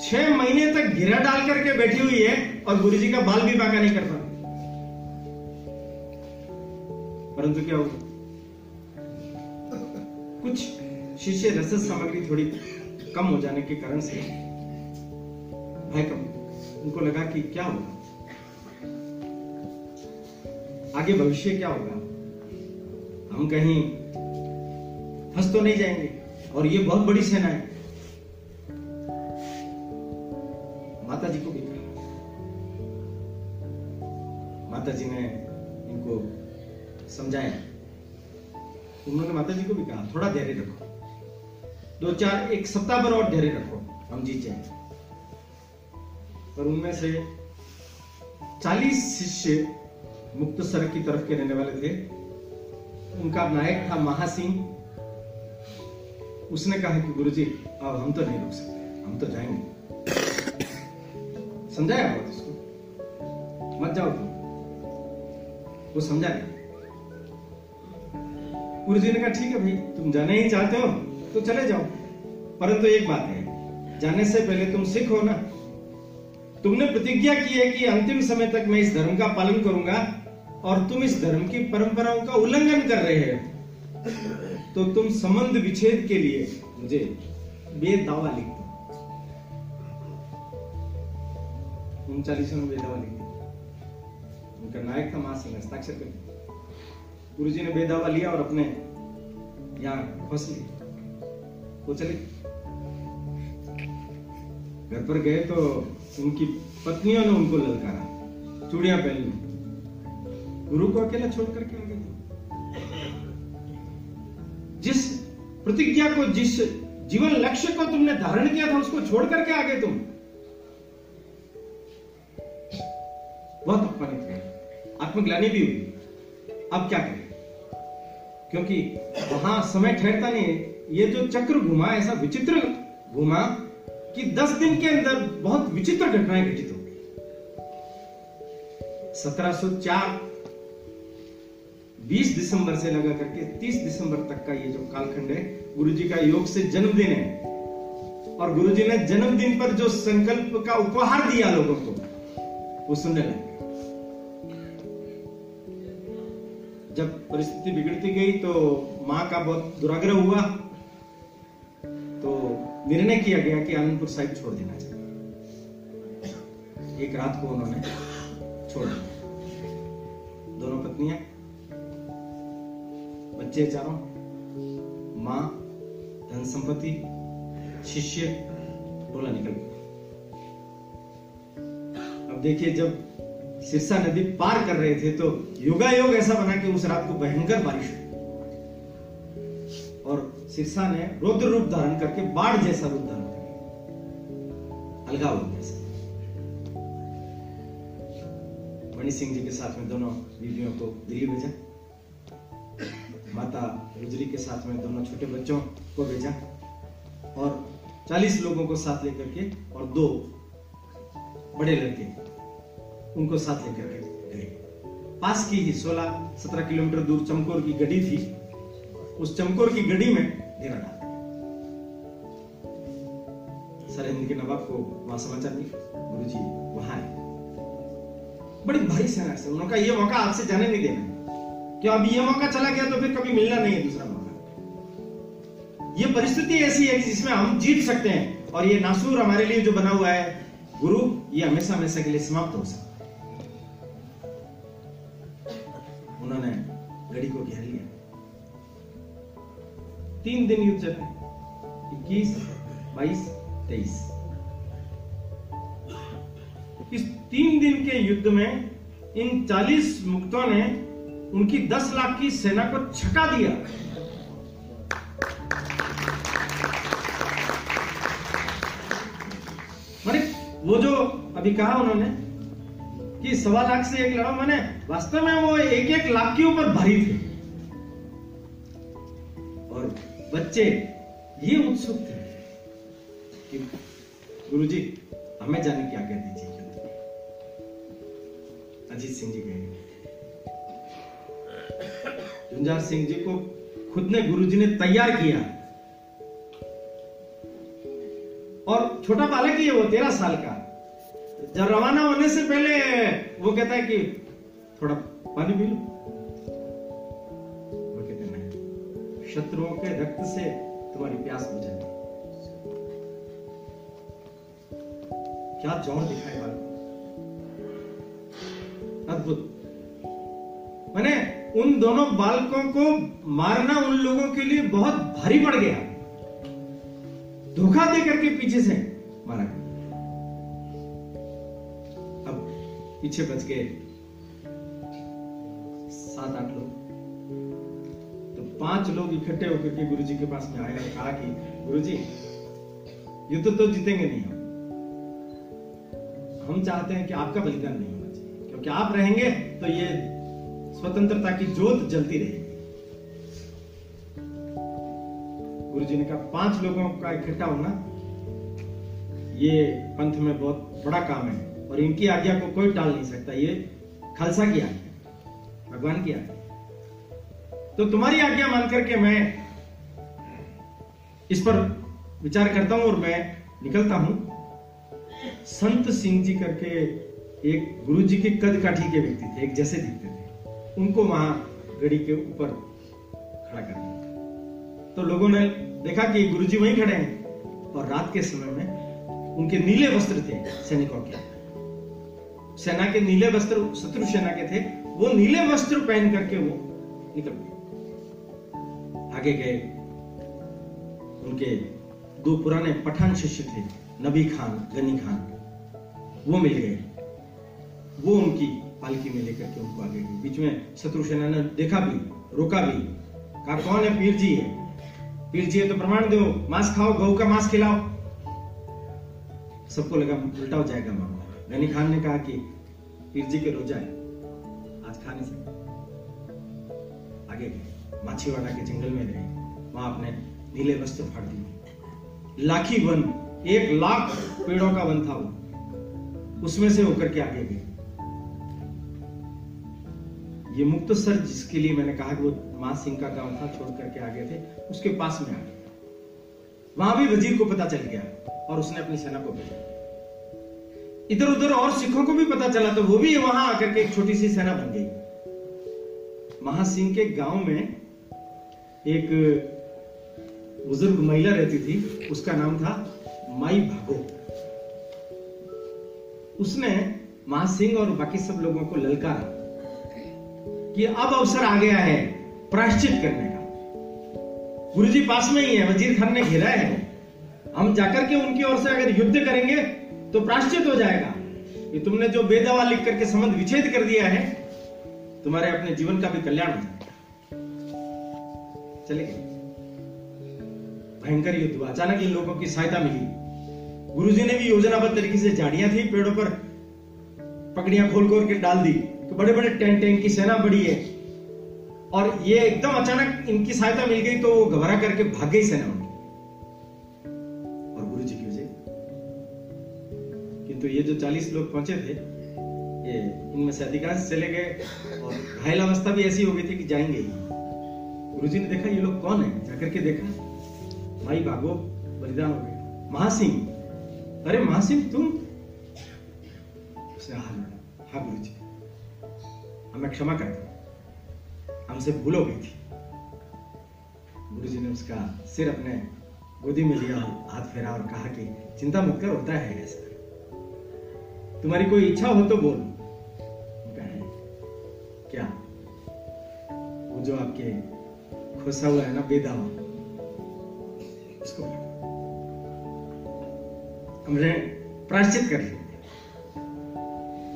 छह महीने तक घेरा डाल करके बैठी हुई है और गुरु जी का बाल भी बाका नहीं करता। परंतु क्या होगा कुछ शिष्य रस सामग्री थोड़ी कम हो जाने के कारण से भाई कम उनको लगा कि क्या होगा? आगे भविष्य क्या होगा? हम कहीं फंस तो नहीं जाएँगे। और ये बहुत बड़ी सेना है। समझाया उन्होंने माता जी को भी कहा, थोड़ा धैर्य रखो। दो चार, एक सप्ताह भर और धैर्य रखो, हम जीत जाएँगे। पर उनमें से चालीस शिष्य मुक्त सड़क की तरफ़ के रहने वाले थे। उनका नायक था महासिंह। उसने कहा कि गुरुजी, अब हम तो नहीं रुक सकते, हम तो जाएँगे। समझाया बात उसको। मत जाओ तुम। वो समझा नहीं गुरुजी ने कहा ठीक है भाई, तुम जाने ही चाहते हो तो चले जाओ। परंतु एक बात है, जाने से पहले तुम सिख हो ना? तुमने प्रतिज्ञा की है कि अंतिम समय तक मैं इस धर्म का पालन करूँगा और तुम इस धर्म की परंपराओं का उल्लंघन कर रहे हो। तो तुम संबंध विच्छेद के लिए मुझे बेदावा लिख दो। उनचालीस में बेदावा लिख दिया उनका नायक था महासिंह, हस्ताक्षर कर गुरु जी ने बेदावा लिया और अपने यहाँ फंस लिया वो चले। घर पर गए तो उनकी पत्नियों ने उनको ललकारा, चूड़िया पहन। ली गुरु को अकेला छोड़ करके आ गए जिस प्रतिज्ञा को, जिस जीवन लक्ष्य को तुमने धारण किया था, उसको छोड़ करके आ गए तुम। बहुत अपमानित आत्मग्लानी भी हुई। अब क्या करें? क्योंकि वहाँ समय ठहरता नहीं है। ये जो चक्र घुमा ऐसा विचित्र घुमा कि दस दिन के अंदर बहुत विचित्र घटनाएँ घटित हो गई सत्रह बीस दिसंबर से लगा करके तीस दिसंबर तक का ये जो कालखंड है गुरु जी का योग से जन्मदिन है। और गुरु जी ने जन्मदिन पर जो संकल्प का उपहार दिया लोगों को, वो सुनने लगे जब परिस्थिति बिगड़ती गई तो माँ का बहुत दुराग्रह हुआ। तो निर्णय किया गया कि आनंदपुर साहिब छोड़ देना चाहिए। एक रात को उन्होंने छोड़ दिया। दोनों पत्नियाँ, बच्चे चारों, माँ धन संपत्ति शिष्य बोला निकल गया। अब देखिए जब सिरसा नदी पार कर रहे थे तो योगा योग ऐसा बना कि उस रात को भयंकर बारिश हुई। और सिरसा ने रुद्र रूप धारण करके बाढ़ जैसा रूप धारण कर अलगा हो जैसा मणि सिंह जी के साथ में दोनों बीवियों को दिल्ली भेजा। माता गुजरी के साथ में दोनों छोटे बच्चों को भेजा। और 40 लोगों को साथ लेकर के और दो बड़े लड़के उनको साथ लेकर के। गए पास की ही 16-17 किलोमीटर दूर चमकोर की गड्डी थी। उस चमकोर की गड्डी में डेरा डाल। सरहिंद के नवाब को वहाँ समाचार मिला। गुरु जी वहाँ है। बड़ी भारी सेना से उन्होंने कहा, ये मौका आपसे जाने नहीं देना क्यों? अभी यह मौका चला गया तो फिर कभी मिलना नहीं है दूसरा मौका। ये परिस्थिति ऐसी है जिसमें हम जीत सकते हैं और ये नासूर हमारे लिए जो बना हुआ है, गुरु, ये हमेशा हमेशा के लिए समाप्त हो सकता उन्होंने गड़ी को घेर लिया। तीन दिन युद्ध चले इक्कीस, बाईस, तेईस। इस तीन दिन के युद्ध में इन चालीस मुक्तों ने उनकी दस लाख की सेना को छका दिया। वो जो अभी कहा उन्होंने कि सवा लाख से एक लड़ा मैंने, वास्तव में वो एक एक लाख के ऊपर भारी थे। और बच्चे, ये उत्सुक थे कि गुरुजी, हमें जाने की आज्ञा दीजिए अजीत सिंह जी कहेंगे। झुंझार सिंह जी को खुद ने गुरुजी ने तैयार किया। और छोटा बालक ही है वो, तेरह साल का। जब रवाना होने से पहले वो कहता है कि थोड़ा पानी पी लो। वो कहते नहीं, शत्रुओं के रक्त से तुम्हारी प्यास बुझाएगी क्या ज़ोर दिखाए बालक अद्भुत। मैंने उन दोनों बालकों को मारना उन लोगों के लिए बहुत भारी पड़ गया। धोखा दे करके पीछे से मारा गया। पीछे बच गए। सात आठ लोग। तो पाँच लोग इकट्ठे होकर के गुरु जी के पास में आए और कहा कि गुरु जी युद्ध तो जीतेंगे नहीं हम। हम चाहते हैं कि आपका बलिदान नहीं होना चाहिए। क्योंकि आप रहेंगे तो ये स्वतंत्रता की जोत जलती रहेगी। गुरु जी ने कहा, पाँच लोगों का इकट्ठा होना, ये पंथ में बहुत बड़ा काम है। और इनकी आज्ञा को कोई टाल नहीं सकता। ये खालसा की आज्ञा भगवान की आज्ञा तो तुम्हारी आज्ञा मान करके मैं इस पर विचार करता हूँ और मैं निकलता हूँ। संत सिंह जी करके एक गुरु जी के कद काठी के व्यक्ति थे, एक जैसे दिखते थे। उनको वहाँ गड़ी के ऊपर खड़ा कर दिया तो लोगों ने देखा कि गुरुजी वहीं खड़े हैं और रात के समय में उनके नीले वस्त्र थे, सैनिकों के। सेना के नीले वस्त्र, शत्रु सेना के थे, वो नीले वस्त्र पहन करके वो निकल गए। आगे गए। उनके दो पुराने पठान शिष्य थे, नबी खान, गनी खान। वो मिल गए। वो उनकी पालकी में लेकर के उनको आगे गए। बीच में शत्रु सेना ने देखा भी, रोका भी। कहा, कौन है? पीर जी है। पीर जी है तो प्रमाण दो। मांस खाओ गऊ का मांस खिलाओ। सबको लगा, उल्टा हो जाएगा मामला गनी खान ने कहा कि पीर जी के रोजा है। आज खा नहीं सकते आगे गए माछीवाड़ा के जंगल में रहे। वहाँ अपने नीले वस्त्र फाड़ दिए। लाखी वन, एक लाख पेड़ों का वन था वो। उसमें से होकर के आगे गए ये मुक्तसर जिसके लिए मैंने कहा कि वो माँ सिंह का गाँव था, छोड़ करके आ गए थे, उसके पास में आ गए वहाँ भी वज़ीर को पता चल गया और उसने अपनी सेना को भेजा। इधर उधर और सिखों को भी पता चला तो वो भी वहाँ आकर के एक छोटी सी सेना बन गई। महासिंह के गाँव में एक बुज़ुर्ग महिला रहती थी, उसका नाम था माई भागो। उसने महासिंह और बाकी सब लोगों को ललकारा कि अब अवसर आ गया है प्रायश्चित करने का। गुरुजी पास में ही है, वज़ीर खान ने घेरा है। हम जाकर के उनकी ओर से अगर युद्ध करेंगे तो प्रायश्चित हो जाएगा कि तुमने जो बेदवा लिख करके संबंध विच्छेद कर दिया है, तुम्हारे अपने जीवन का भी कल्याण हो जाएगा। चले भयंकर युद्ध। हुआ अचानक इन लोगों की सहायता मिली। गुरुजी ने भी योजनाबद्ध तरीके से झाड़ियाँ थी पेड़ों पर। पकड़ियाँ खोल खोल के डाल दी। तो बड़े बड़े टेंट की सेना बड़ी है। और ये एकदम अचानक इनकी सहायता मिल गई तो वो घबरा करके भाग गई सेना किंतु ये जो चालीस लोग पहुँचे थे, ये इनमें से अधिकांश चले गए और घायल अवस्था भी ऐसी हो गई थी कि जाएँगे ही। गुरु ने देखा, ये लोग कौन है? जाकर के देखा माई भागो, बलिदान हो गए महासिंह? अरे महासिंह, तुम? उसने हाथ लड़ा हाँ गुरु जी हमें क्षमा कर हमसे भूल हो गई थी। गुरु जी ने उसका सिर अपने गोदी में लिया हाथ फेरा और कहा कि, चिंता मत कर, होता है ऐसा। तुम्हारी कोई इच्छा हो तो बोल। क्या? वो जो आपके खोसा हुआ है ना, बेदावा। उसको हमने प्राश्चित कर लिया।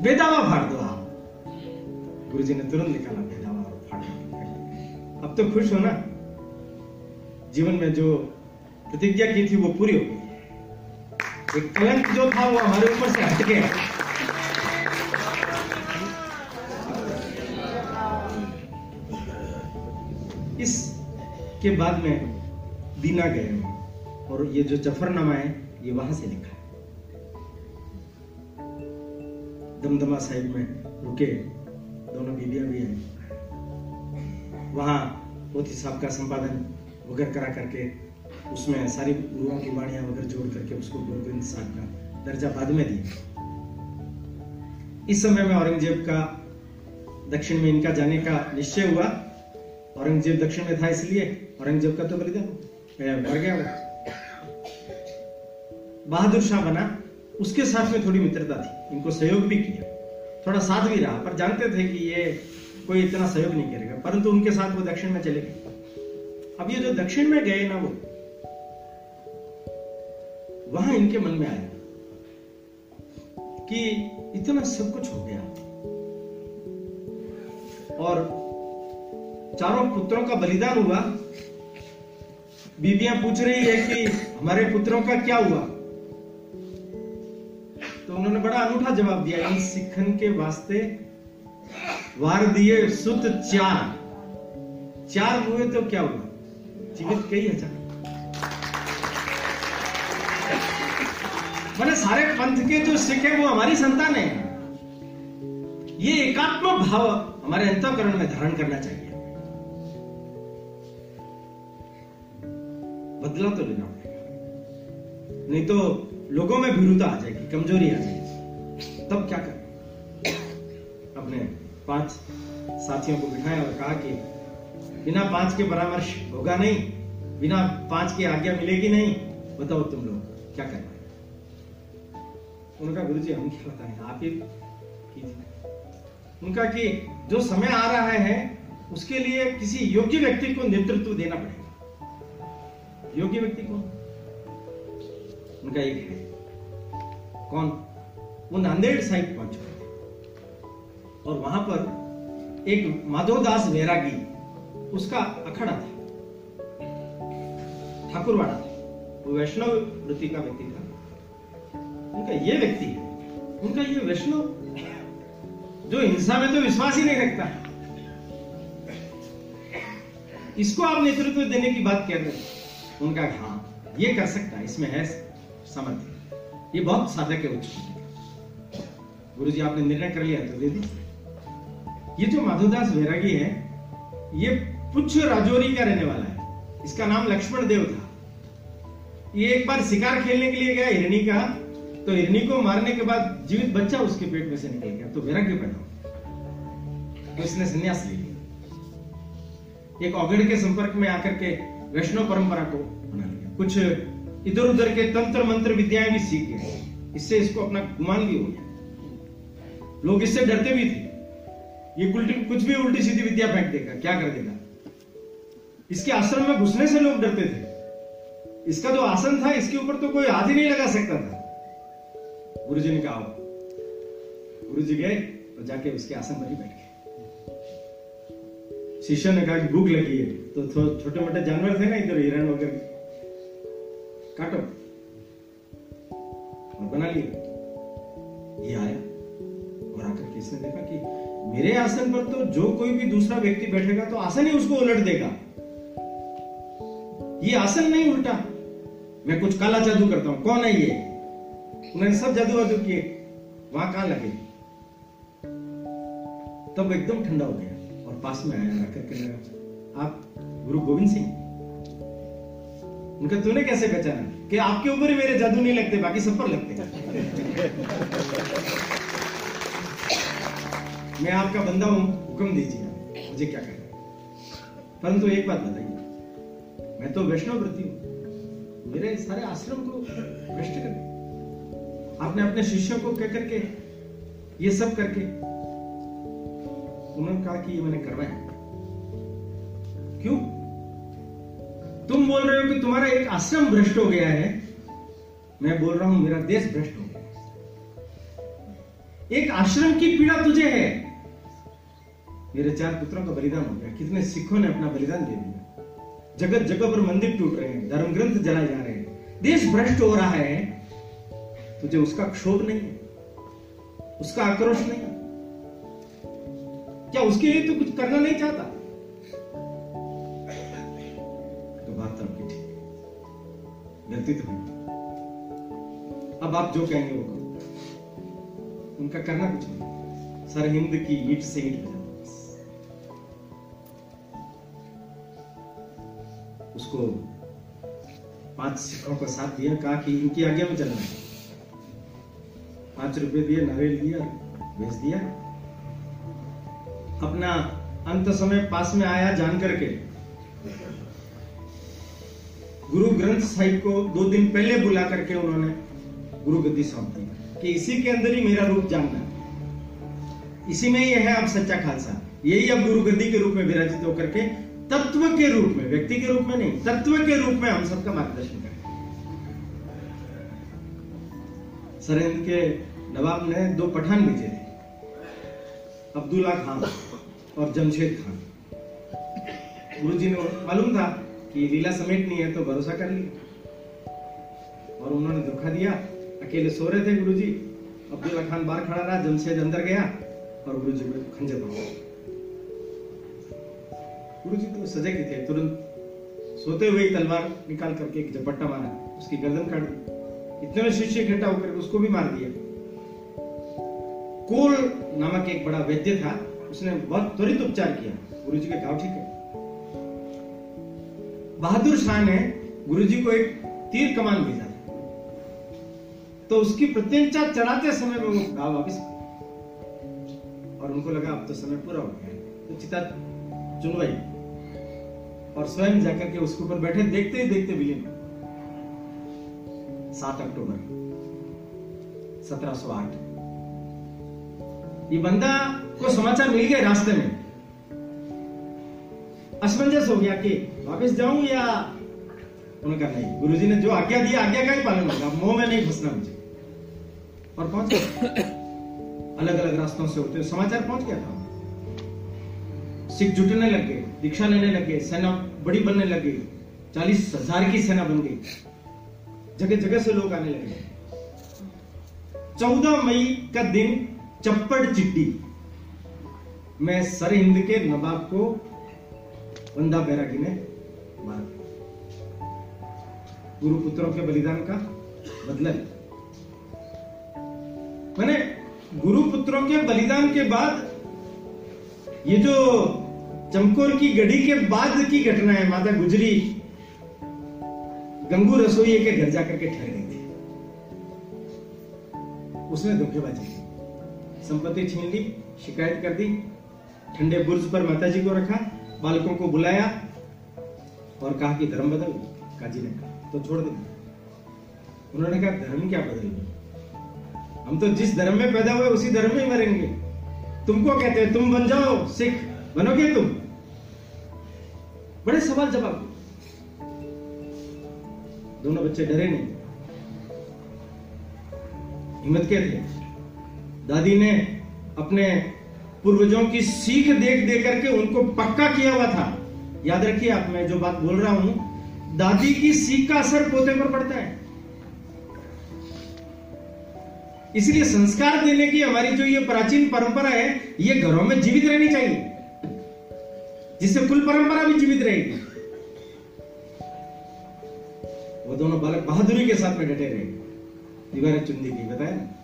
बेदावा फाड़ दो आप। गुरु जी ने तुरंत निकाला बेदावा और फाड़ दो अब तो खुश हो ना? जीवन में जो प्रतिज्ञा की थी, वो पूरी हो गई। एक कलंक जो था, वो हमारे ऊपर से हट गया। के बाद में दीना गए और ये जो जफरनामा है, ये वहाँ से लिखा है। दमदमा साहिब में रुके, दोनों बीबियाँ भी हैं। वहाँ पोथी साहब का संपादन वगैरह करा करके, उसमें सारी गुरुओं की वाणियाँ वगैरह जोड़ करके उसको गोविंद साहब का दर्जा बाद में दिया। इस समय में औरंगज़ेब का दक्षिण में इनका जाने का निश्चय हुआ। औरंगज़ेब दक्षिण में था इसलिए औरंगज़ेब का तो बलिदान मर गया वो। बहादुर शाह बना, उसके साथ में थोड़ी मित्रता थी। इनको सहयोग भी किया। थोड़ा साथ भी रहा, पर जानते थे कि ये कोई इतना सहयोग नहीं करेगा, परंतु उनके साथ वो दक्षिण में चले गए। अब ये जो दक्षिण में गए ना वो, वहाँ इनके मन में आया कि इतना सब कुछ हो गया। और चारों पुत्रों का बलिदान हुआ बीबियाँ पूछ रही है कि हमारे पुत्रों का क्या हुआ? तो उन्होंने बड़ा अनूठा जवाब दिया, इन सिखन के वास्ते वार दिए सुत चार। चार हुए तो क्या हुआ? जीवित कई हज़ार मैंने सारे पंथ के जो सिख है, वो हमारी संतान है। ये एकात्म भाव हमारे अंतकरण में धारण करना चाहिए। बदला तो लेना पड़ेगा। नहीं तो लोगों में भीरुता आ जाएगी, कमज़ोरी आ जाएगी। तब क्या करें? अपने पाँच साथियों को बिठाया और कहा कि बिना पाँच के परामर्श होगा नहीं, बिना पाँच की आज्ञा मिलेगी नहीं। बताओ तुम लोग क्या करना है? उनका गुरु जी हम क्या बताएँ? आप ही कीजिए। उनका कि जो समय आ रहा है, उसके लिए किसी योग्य व्यक्ति को नेतृत्व देना पड़ेगा। योग्य व्यक्ति कौन? उनका एक है। कौन? वो नांदेड़ साइड पहुँच और वहाँ पर एक माधोदास वैरागी उसका अखड़ा था। ठाकुरवाड़ा था। वो वैष्णव वृत्ति का व्यक्ति था। उनका ये व्यक्ति है। उनका ये वैष्णव जो हिंसा में तो विश्वास ही नहीं रखता। इसको आप नेतृत्व देने की बात कर रहे उनका हाँ ये कर सकता है, इसमें है सामर्थ्य। ये बहुत साधक है उच्च गुरु जी आपने निर्णय कर लिया तो दे दी ये जो माधोदास वैरागी है, ये पुच्छ राजौरी का रहने वाला है। इसका नाम लक्ष्मण देव था। ये एक बार शिकार खेलने के लिए गया हिरणी का तो हिरणी को मारने के बाद जीवित बच्चा उसके पेट में से निकल गया तो वैराग्य पैदा तो इसने संन्यास ले लिया। एक औगड़ के संपर्क में आकर के वैष्णव परंपरा को बना लिया। कुछ इधर उधर के तंत्र मंत्र विद्याएँ भी सीख गए। इससे इसको अपना गुमान भी हो गया। लोग इससे डरते भी थे। ये उल्टी, कुछ भी उल्टी सीधी विद्या फेंक देगा, क्या कर देगा? इसके आश्रम में घुसने से लोग डरते थे। इसका जो आसन था, इसके ऊपर तो कोई हाथ ही नहीं लगा सकता था। गुरु जी ने कहा गुरु जी गए और जाके उसके आसन पर ही बैठ गए। शिष्य ने कहा कि भूख लगी है। तो छोटे मोटे जानवर थे ना इधर, हिरण वगैरह। काटो। और बना लिया ये आया। और आकर के इसने देखा कि मेरे आसन पर तो जो कोई भी दूसरा व्यक्ति बैठेगा तो आसन ही उसको उलट देगा। ये आसन नहीं उल्टा। मैं कुछ काला जादू करता हूँ। कौन है ये? उन्होंने सब जादू वादू किए। वहाँ कहाँ लगे? तब एकदम ठंडा हो गया। पास में आया आकर के लगा आप गुरु गोविंद सिंह? उनका, तूने कैसे पहचाना? कि आपके ऊपर ही मेरे जादू नहीं लगते, बाकी सब पर लगते [laughs] मैं आपका बंदा हूँ, हुक्म दीजिए, मुझे क्या करना परंतु एक बात बताइए, मैं तो वैष्णव व्रती हूँ। मेरे सारे आश्रम को भ्रष्ट कर आपने अपने शिष्यों को कह करके, ये सब करके उन्होंने कहा कि ये मैंने करवाया क्यों? तुम बोल रहे हो कि तुम्हारा एक आश्रम भ्रष्ट हो गया है। मैं बोल रहा हूँ, मेरा देश भ्रष्ट हो गया एक आश्रम की पीड़ा तुझे है। मेरे चार पुत्रों का बलिदान हो गया। कितने सिखों ने अपना बलिदान दे दिया। जगत जगह पर मंदिर टूट रहे हैं धर्म ग्रंथ जलाए जा रहे हैं। देश भ्रष्ट हो रहा है। तुझे उसका क्षोभ नहीं उसका आक्रोश नहीं क्या उसके लिए तो कुछ करना नहीं चाहता? तो बात आपकी ठीक गलती तो हुई। अब आप जो कहेंगे वो करो। उनका करना कुछ नहीं। सर हिंद की ईट से ईट बजा उसको पाँच सिखों का साथ दिया, कहा कि इनकी आज्ञा में चलना है। पाँच रुपए दिए नारियल दिया, भेज दिया। अपना अंत समय पास में आया जान करके। गुरु ग्रंथ साहिब को दो दिन पहले बुला करके उन्होंने गुरु गद्दी सौंप दी कि इसी के अंदर ही मेरा रूप जानना इसी में ही है अब सच्चा खालसा। यही अब गुरु गद्दी के रूप में विराजित होकर के तत्व के रूप में, व्यक्ति के रूप में नहीं, तत्व के रूप में हम सबका मार्गदर्शन करें। सरहिंद के नवाब ने दो पठान भेजे थे। अब्दुल्ला खान। और जमशेद खान। गुरु जी ने मालूम था कि लीला समेट नहीं है तो भरोसा कर लिया और उन्होंने धोखा दिया। अकेले सो रहे थे गुरु जी अब्दुल्ला खान बाहर खड़ा रहा, जमशेद अंदर गया और गुरु जी को खंजर पकड़ा। गुरु जी तो सजग थे, तुरंत सोते हुए तलवार निकाल करके एक झपट्टा मारा। उसकी गर्दन काट दी। इतने में शिष्य इकट्ठा होकर उसको भी मार दिया। कोल नामक एक बड़ा वैद्य था उसने बहुत त्वरित उपचार किया। गुरु जी के घाव ठीक है। बहादुर शाह ने गुरु जी को एक तीर कमान भेजा। तो उसकी प्रत्यंचा चढ़ाते समय में वो घाव वापिस और उनको लगा, अब तो समय पूरा हो गया तो चिता चुनवाई। और स्वयं जाकर के उसके ऊपर बैठे, देखते ही देखते विलीन सात अक्टूबर, सत्रह सौ आठ। ये बंदा को समाचार मिल गया रास्ते में। असमंजस हो गया कि वापस जाऊँ या उन्होंने कहा नहीं गुरुजी ने जो आज्ञा दिया, आज्ञा का ही पालन होगा। मोह में नहीं घुसना मुझे। और पहुँच गया अलग अलग रास्तों से होते समाचार पहुँच गया था। सिख जुटने लग गए दीक्षा लेने लग गए सेना बड़ी बनने लग। गई चालीस हज़ार की सेना बन गई। जगह जगह से लोग आने लगे। चौदह मई का दिन चप्पड़ चिट्टी। में सर हिंद के नवाब को बंदा बैरागी ने मार गुरु पुत्रों के बलिदान का बदला मैंने गुरु पुत्रों के बलिदान के बाद ये जो चमकोर की गढ़ी के बाद की घटना है, माता गुजरी, गंगू रसोई के घर जाकर के ठहर गई थी। उसने धोखेबाजी की। संपत्ति छीन ली, शिकायत कर दी, ठंडे बुर्ज पर माताजी को रखा, बालकों को बुलाया और कहा कि धर्म बदल, काजी ने कहा तो छोड़ दे। उन्होंने कहा, धर्म क्या बदल हम तो जिस धर्म में पैदा हुए, उसी धर्म में मरेंगे। तुमको कहते हैं, तुम बन जाओ, सिख बनोगे तुम? बड़े सवाल जवाब दोनों बच्चे डरे नहीं। हिम्मत के थे। दादी ने अपने पूर्वजों की सीख देख देख करके उनको पक्का किया हुआ था। याद रखिए आप, मैं जो बात बोल रहा हूँ, दादी की सीख का असर पोते पर पड़ता है। इसलिए संस्कार देने की हमारी जो ये प्राचीन परंपरा है, ये घरों में जीवित रहनी चाहिए। जिससे कुल परंपरा भी जीवित रहेगी। वो दोनों बालक बहादुरी के साथ में डटे रहे। दीवारें चुंदी की बताया? ना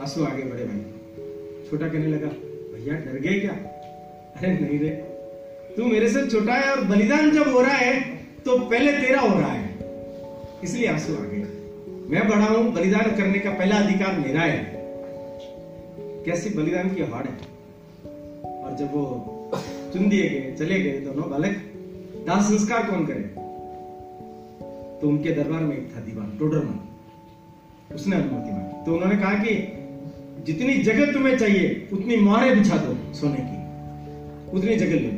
आँसू आगे बढ़े भाई। छोटा कहने लगा, भैया, डर गए क्या? अरे, नहीं रे। तू मेरे से छोटा है और बलिदान जब हो रहा है तो पहले तेरा हो रहा है। इसलिए आँसू आ गए मैं बड़ा हूँ, बलिदान करने का पहला अधिकार मेरा है। कैसी बलिदान की हाड़ है? और जब वो चुन दिए गए, चले गए दोनों बालक दाह संस्कार कौन करे? तो उनके दरबार में एक था दीवान, टोडरमन। उसने अनुमति मांगी। तो उन्होंने कहा कि जितनी जगह तुम्हें चाहिए, उतनी मोहरे बिछा दो सोने की। उतनी जगह ले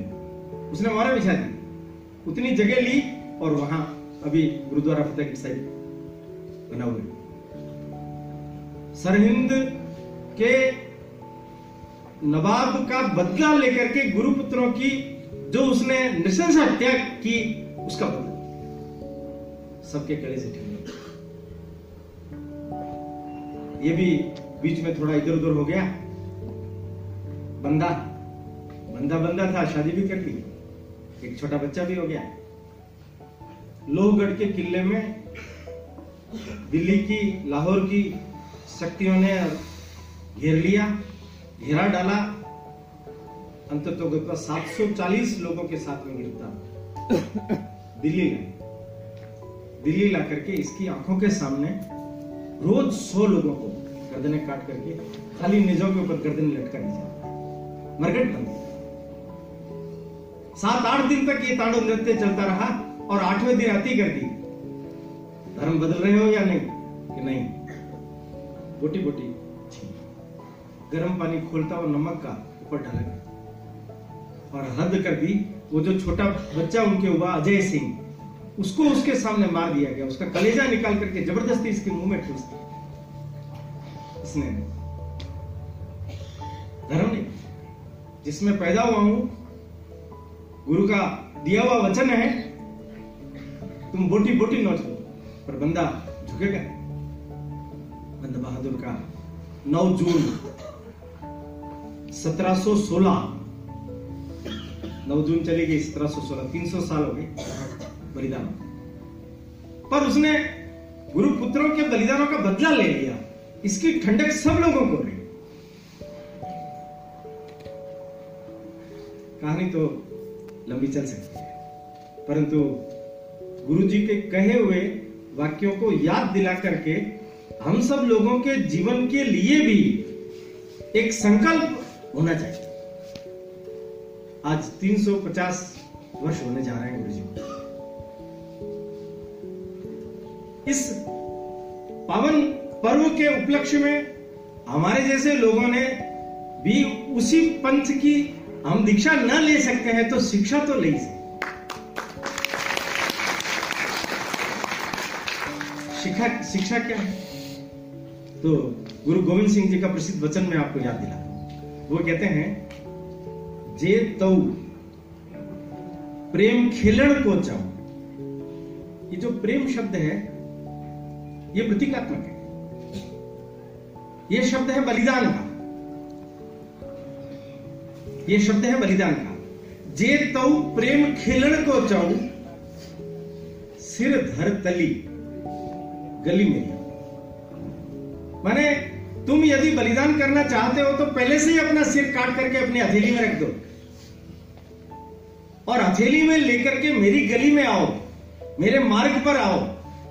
उसने मोहरे बिछा दी। उतनी जगह ली और वहाँ अभी गुरुद्वारा फतेहगढ़ साहिब बना हुआ सरहिंद के नवाब का बदला लेकर के गुरुपुत्रों की जो उसने नृशंस हत्या की, उसका बदला। सबके गले से ठीक ये भी बीच में थोड़ा इधर उधर हो गया। बंदा बंदा बंदा था, शादी भी कर ली। एक छोटा बच्चा भी हो गया। लोहगढ़ के किले में दिल्ली की, लाहौर की शक्तियों ने घेर लिया, घेरा डाला। अंत तो सौ चालीस लोगों के साथ में गिरफ़्तार। दिल्ली लाए दिल्ली ला करके इसकी आँखों के सामने रोज सौ लोगों को गर्दने काट करके खाली निजों के ऊपर गर्दन लटका दी जाती मरगट बन सात आठ दिन तक ये तांडव नृत्य चलता रहा और आठवें दिन अति कर दी धर्म बदल रहे हो या नहीं? कि नहीं? बोटी बोटी गर्म पानी खोलता और नमक का ऊपर डाला गया। और हद कर दी, वो जो छोटा बच्चा उनके हुआ अजय सिंह, उसको उसके सामने मार दिया गया। उसका कलेजा निकाल करके ज़बरदस्ती इसके मुँह में ठूस दिया। इसने धर्म जिसमें पैदा हुआ हूँ, गुरु का दिया हुआ वचन है, तुम बोटी बोटी लो, पर बंदा झुकेगा बंद बहादुर का 9 जून 1716 9 जून चली गई 1716 300 साल हो गए बलिदान। पर उसने गुरु पुत्रों के बलिदानों का बदला ले लिया। इसकी ठंडक सब लोगों को रही कहानी तो लंबी चल सकती है, परंतु गुरु जी के कहे हुए वाक्यों को याद दिला करके हम सब लोगों के जीवन के लिए भी एक संकल्प होना चाहिए। आज 350 वर्ष होने जा रहे हैं गुरु जी को इस पावन पर्व के उपलक्ष्य में हमारे जैसे लोगों ने भी उसी पंथ की हम दीक्षा न ले सकते हैं तो शिक्षा तो ले सकते शिक्षा शिक्षा क्या है? तो गुरु गोविंद सिंह जी का प्रसिद्ध वचन मैं आपको याद दिला वो कहते हैं, जे तऊ, प्रेम खेलण को चाहो। ये जो प्रेम शब्द है, ये प्रतीकात्मक है। ये शब्द है बलिदान का। ये शब्द है बलिदान का। जे तऊ प्रेम खेलण को चाहू सिर धर तली, गली में। माने, तुम यदि बलिदान करना चाहते हो तो पहले से ही अपना सिर काट करके अपनी हथेली में रख दो। और हथेली में लेकर के मेरी गली में आओ, मेरे मार्ग पर आओ।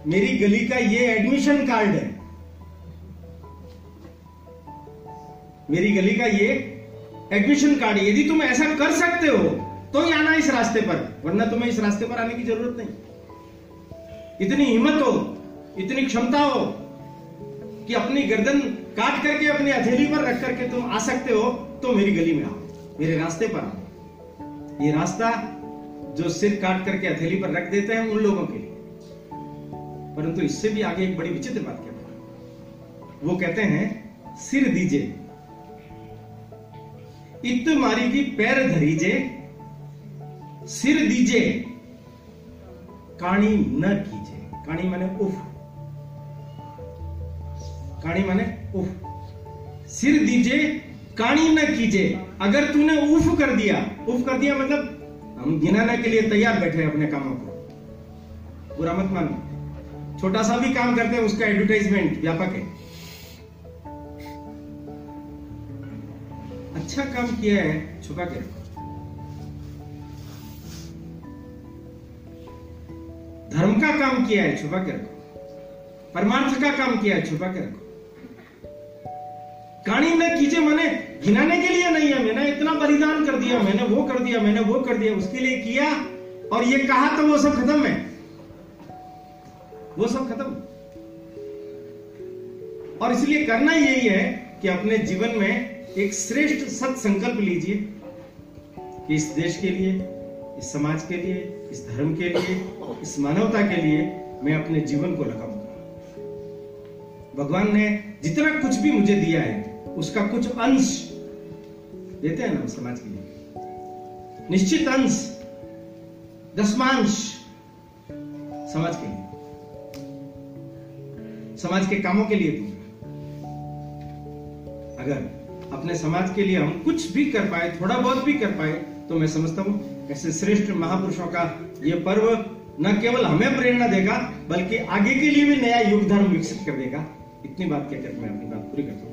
मेरी गली का ये एडमिशन कार्ड है। मेरी गली का ये एडमिशन कार्ड यदि तुम ऐसा कर सकते हो तो ही आना इस रास्ते पर, वरना तुम्हें इस रास्ते पर आने की ज़रूरत नहीं। इतनी हिम्मत हो, इतनी क्षमता हो, कि अपनी गर्दन काट करके, अपनी हथेली पर रख करके तुम आ सकते हो तो मेरी गली में आओ, मेरे रास्ते पर आओ। ये रास्ता जो सिर काट करके हथेली पर रख देते हैं उन लोगों के लिए। परंतु इससे भी आगे एक बड़ी विचित्र बात कहते हैं। वो कहते हैं, सिर दीजे इत मारी की पैर धरीजे, सिर दीजे, काणी न कीजे। काणी माने उफ। काणी माने उफ। सिर दीजे, काणी न कीजे। अगर तूने उफ कर दिया, उफ कर दिया मतलब हम गिनाने के लिए तैयार बैठे अपने कामों को। बुरा मत मानो। छोटा सा भी काम करते हैं, उसका एडवर्टाइजमेंट व्यापक है। अच्छा काम किया है छुपा के रखो धर्म का काम किया है छुपा के रखो परमार्थ का काम किया है छुपा के रखो कहानी में कीजिए, मैंने गिनाने के लिए नहीं है, मैंने इतना बलिदान कर दिया, मैंने वो कर दिया, मैंने वो कर दिया, उसके लिए किया, और ये कहा तो वो सब खत्म है। वो सब खत्म। और इसलिए करना यही है कि अपने जीवन में एक श्रेष्ठ सत संकल्प लीजिए कि इस देश के लिए, इस समाज के लिए, इस धर्म के लिए, इस मानवता के लिए मैं अपने जीवन को लगाऊँगा। भगवान ने जितना कुछ भी मुझे दिया है, उसका कुछ अंश देते हैं ना समाज के लिए। निश्चित अंश, दसमांश समाज के लिए। समाज के कामों के लिए दूँगा। अगर अपने समाज के लिए हम कुछ भी कर पाए, थोड़ा बहुत भी कर पाए तो मैं समझता हूँ ऐसे श्रेष्ठ महापुरुषों का ये पर्व न केवल हमें प्रेरणा देगा, बल्कि आगे के लिए भी नया युग धर्म विकसित कर देगा। इतनी बात कहकर मैं अपनी बात पूरी करता हूँ।